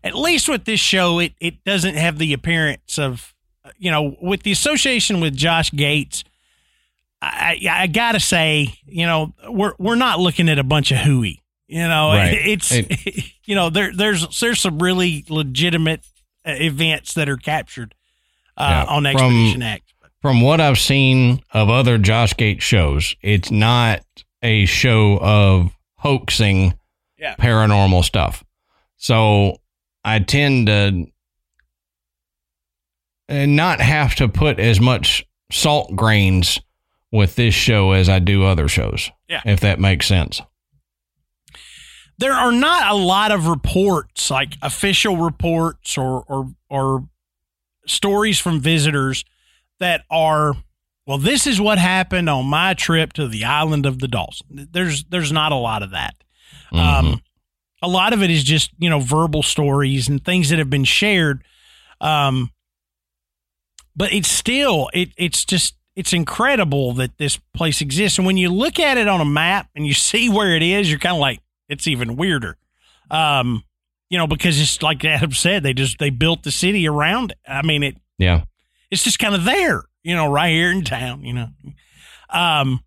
at least with this show, it it doesn't have the appearance of, you know, with the association with Josh Gates. I, I, I gotta say, you know, we're we're not looking at a bunch of hooey. You know, Right. [LAUGHS] it's It- [LAUGHS] you know there there's there's some really legitimate uh, events that are captured uh, Yeah. on From- Expedition X. From what I've seen of other Josh Gate shows, it's not a show of hoaxing Yeah. paranormal stuff. So I tend to uh, not have to put as much salt grains with this show as I do other shows. Yeah. If that makes sense. There are not a lot of reports like official reports or or or stories from visitors that are well this is what happened on my trip to the island of the dolls there's there's not a lot of that. Mhm. um a lot of it is just you know verbal stories and things that have been shared. Um but it's still it it's just it's incredible that this place exists. And when you look at it on a map and you [LAUGHS] see where it is you're kind of like it's even weirder um you know because it's like adam said they just they built the city around it i mean it yeah. it's just kind of there, you know, right here in town, you know. Um,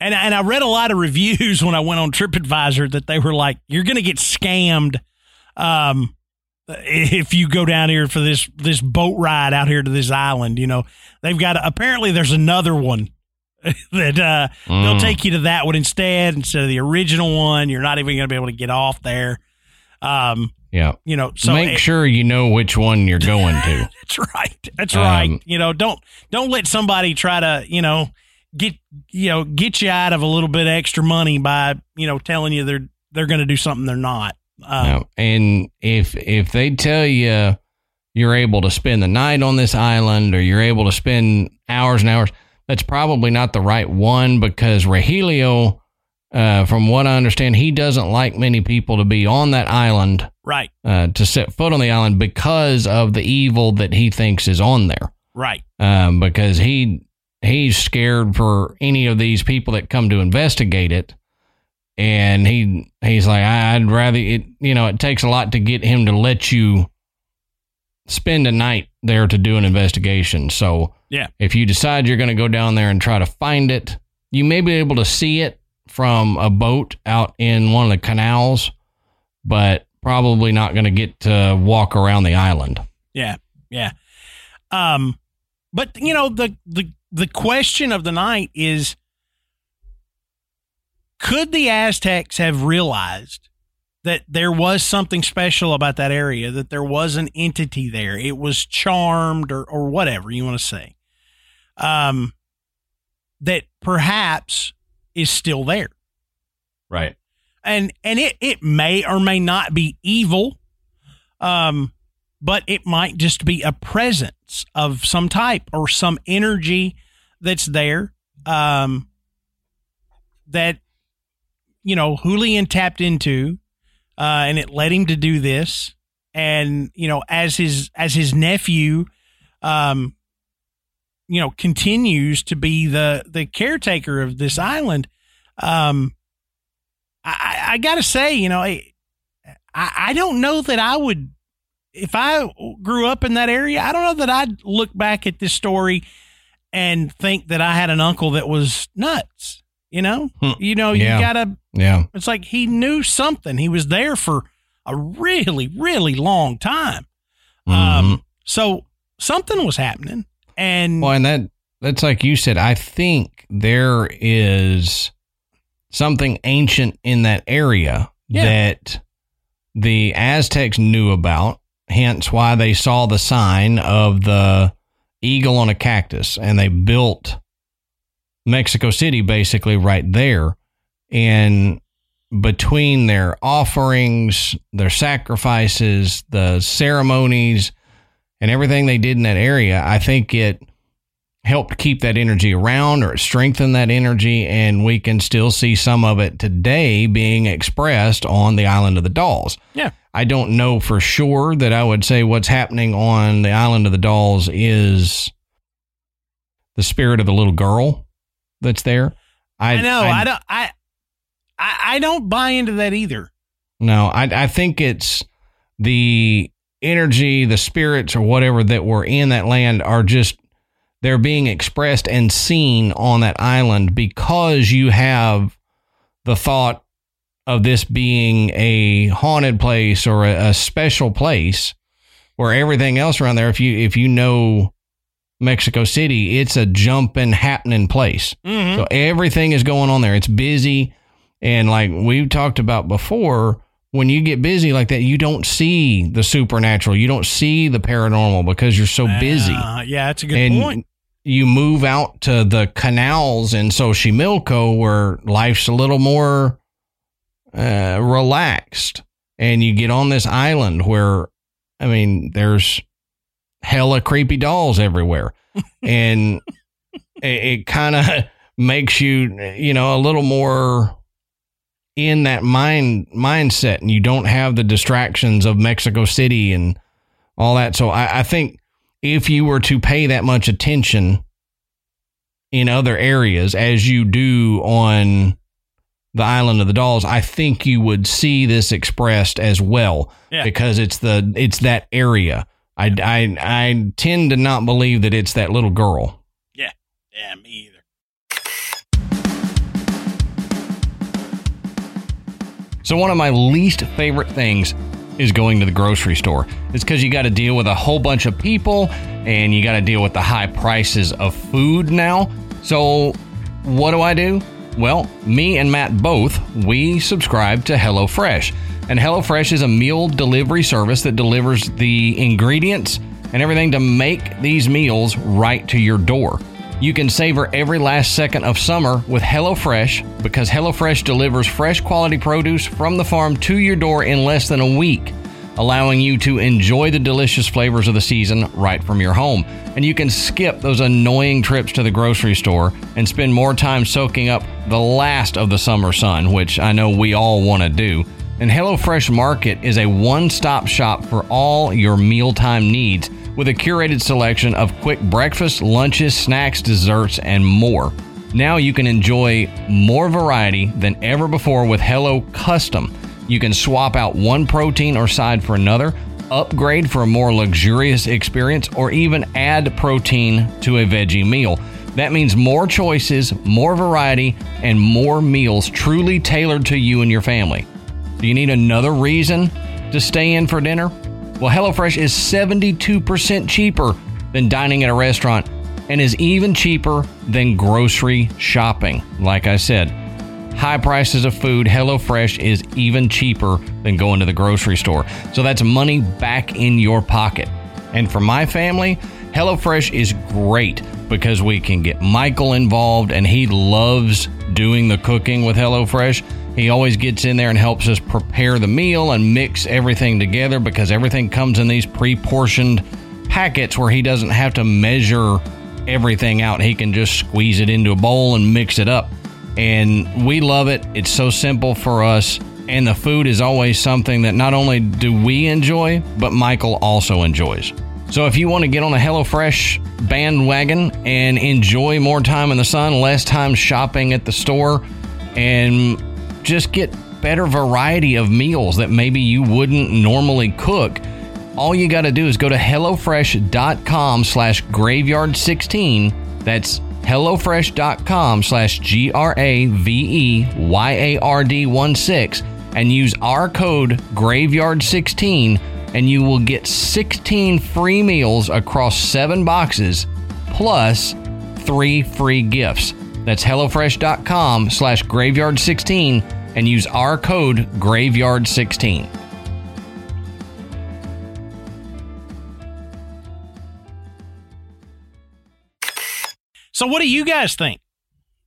and and I read a lot of reviews [LAUGHS] when I went on TripAdvisor that they were like, "You're going to get scammed, um, if you go down here for this this boat ride out here to this island." You know, they've got apparently there's another one [LAUGHS] that uh, they'll Mm. take you to that one instead instead of the original one. You're not even going to be able to get off there. Um, Yeah. you know, so Make it- sure you know which one you're going to. [LAUGHS] that's right. That's Um, right. You know, don't don't let somebody try to, you know, get you know, get you out of a little bit extra money by, you know, telling you they're they're going to do something they're not. Um, Yeah. And if if they tell you you're able to spend the night on this island or you're able to spend hours and hours, that's probably not the right one because Rogelio, uh, from what I understand, he doesn't like many people to be on that island, Right. uh, to set foot on the island because of the evil that he thinks is on there. Right. Um, because he he's scared for any of these people that come to investigate it, and he he's like, I'd rather it. You know, it takes a lot to get him to let you spend a night there to do an investigation. So Yeah. if you decide you're going to go down there and try to find it, you may be able to see it from a boat out in one of the canals, but probably not going to get to walk around the island. Yeah. Yeah. Um, but you know the the the question of the night is: Could the Aztecs have realized that there was something special about that area? That there was an entity there? It was charmed, or or whatever you want to say. Um, that perhaps is still there Right. and and it it may or may not be evil um but it might just be a presence of some type or some energy that's there um that you know Julian tapped into uh and it led him to do this and you know as his as his nephew um you know continues to be the the caretaker of this island um I, I got to say, you know, I, I don't know that I would, if I grew up in that area, I don't know that I'd look back at this story and think that I had an uncle that was nuts. You know, Hmm. you know, Yeah. you gotta. Yeah. It's like he knew something. He was there for a really, really long time. Mhm. Um, so something was happening, and Well, and that that's like you said. I think there is something ancient in that area Yeah. that the Aztecs knew about. Hence, why they saw the sign of the eagle on a cactus, and they built Mexico City basically right there. And between their offerings, their sacrifices, the ceremonies, and everything they did in that area, I think it helped keep that energy around or it strengthened that energy. And we can still see some of it today being expressed on the island of the dolls. Yeah. I don't know for sure that I would say what's happening on the island of the dolls is the spirit of the little girl that's there. I, know I, don't I, I I don't buy into that either. No, I I think it's the energy, the spirits, or whatever that were in that land are just they're being expressed and seen on that island because you have the thought of this being a haunted place or a, a special place where everything else around there if you if you know Mexico City it's a jumping happening place Mhm. so everything is going on there. It's busy. And like we've talked about before, when you get busy like that, you don't see the supernatural. You don't see the paranormal because you're so busy. Uh, yeah, that's a good and point. you move out to the canals in Xochimilco where life's a little more uh, relaxed. And you get on this island where, I mean, there's hella creepy dolls everywhere. [LAUGHS] and it, it kind of makes you, you know, a little more in that mind mindset and you don't have the distractions of Mexico City and all that. So I, I think if you were to pay that much attention in other areas as you do on the island of the dolls, I think you would see this expressed as well Yeah. because it's the it's that area. I, I I tend to not believe that it's that little girl. Yeah, Yeah, me either. So one of my least favorite things is going to the grocery store. It's because you got to deal with a whole bunch of people and you got to deal with the high prices of food now. So what do I do? Well, me and Matt both, we subscribe to HelloFresh. And HelloFresh is a meal delivery service that delivers the ingredients and everything to make these meals right to your door. You can savor every last second of summer with HelloFresh because HelloFresh delivers fresh quality produce from the farm to your door in less than a week. allowing you to enjoy the delicious flavors of the season right from your home. And you can skip those annoying trips to the grocery store and spend more time soaking up the last of the summer sun, which I know we all want to do. And HelloFresh Market is a one stop shop for all your mealtime needs with a curated selection of quick breakfast, lunches, snacks, desserts, and more. Now you can enjoy more variety than ever before with Hello Custom. You can swap out one protein or side for another, upgrade for a more luxurious experience, or even add protein to a veggie meal. That means more choices, more variety, and more meals truly tailored to you and your family. Do you need another reason to stay in for dinner? Well, HelloFresh is 72% cheaper than dining at a restaurant and is even cheaper than grocery shopping. Like I said, high prices of food, HelloFresh is even cheaper than going to the grocery store. So that's money back in your pocket. And for my family, HelloFresh is great because we can get Michael involved and he loves doing the cooking with HelloFresh. He always gets in there and helps us prepare the meal and mix everything together because everything comes in these pre portioned packets where he doesn't have to measure everything out. He can just squeeze it into a bowl and mix it up. And we love it. It's so simple for us. And the food is always something that not only do we enjoy, but Michael also enjoys. So if you want to get on the HelloFresh bandwagon and enjoy more time in the sun, less time shopping at the store, and just get better variety of meals that maybe you wouldn't normally cook, all you got to do is go to HelloFresh.com slash graveyard16. That's HelloFresh.com slash G R A V E Y A R D 1 6 and use our code graveyard16 and you will get 16 free meals across seven boxes plus three free gifts. That's HelloFresh.com slash graveyard16 and use our code graveyard16. So, what do you guys think?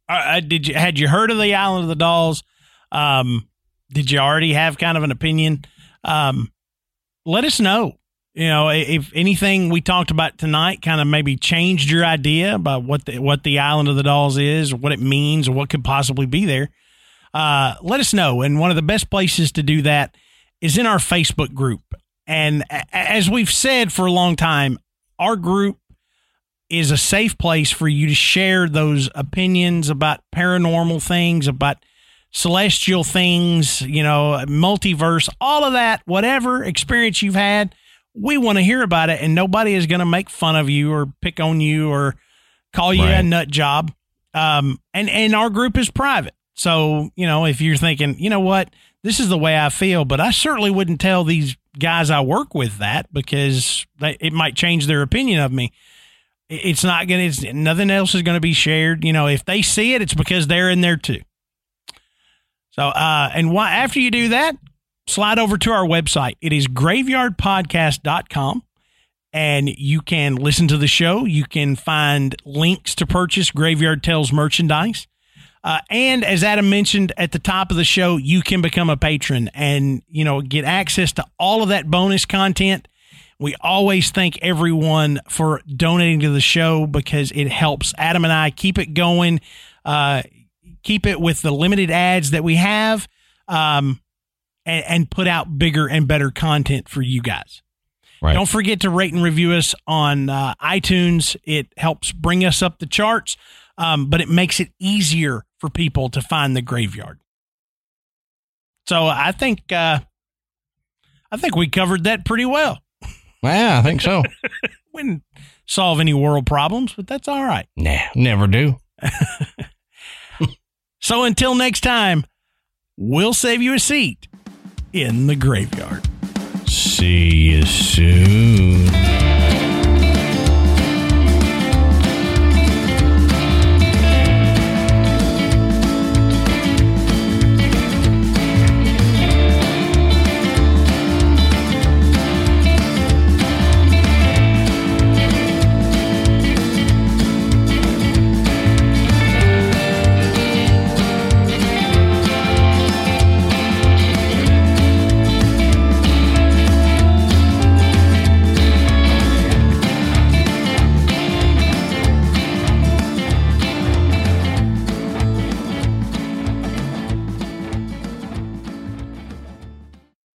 Uh, uh, did you had you heard of the Island of the Dolls? Um, did you already have kind of an opinion? Um, let us know. You know, if anything we talked about tonight kind of maybe changed your idea about what the what the Island of the Dolls is, what it means, or what could possibly be there. Uh, let us know. And one of the best places to do that is in our Facebook group. And as we've said for a long time, our group is a safe place for you to share those opinions about paranormal things, about celestial things, you know, multiverse, all of that, whatever experience you've had, we want to hear about it. And nobody is going to make fun of you or pick on you or call you right. a nut job. Um, and, and our group is private. So, you know, if you're thinking, you know what, this is the way I feel, but I certainly wouldn't tell these guys I work with that because they, it might change their opinion of me. It's not going to, nothing else is going to be shared. You know, if they see it, it's because they're in there too. So, uh, and why, after you do that, slide over to our website. It is graveyardpodcast.com and you can listen to the show. You can find links to purchase Graveyard Tales merchandise. Uh, and as Adam mentioned at the top of the show, you can become a patron and, you know, get access to all of that bonus content we always thank everyone for donating to the show because it helps Adam and I keep it going, uh, keep it with the limited ads that we have, um, and, and, put out bigger and better content for you guys. Right. Don't forget to rate and review us on uh, iTunes. It helps bring us up the charts, um, but it makes it easier for people to find the graveyard. So I think uh, I think we covered that pretty well. Yeah, I think so. [LAUGHS] we didn't solve any world problems, but that's all right. Nah, never do. [LAUGHS] so until next time, we'll save you a seat in the graveyard. See you soon.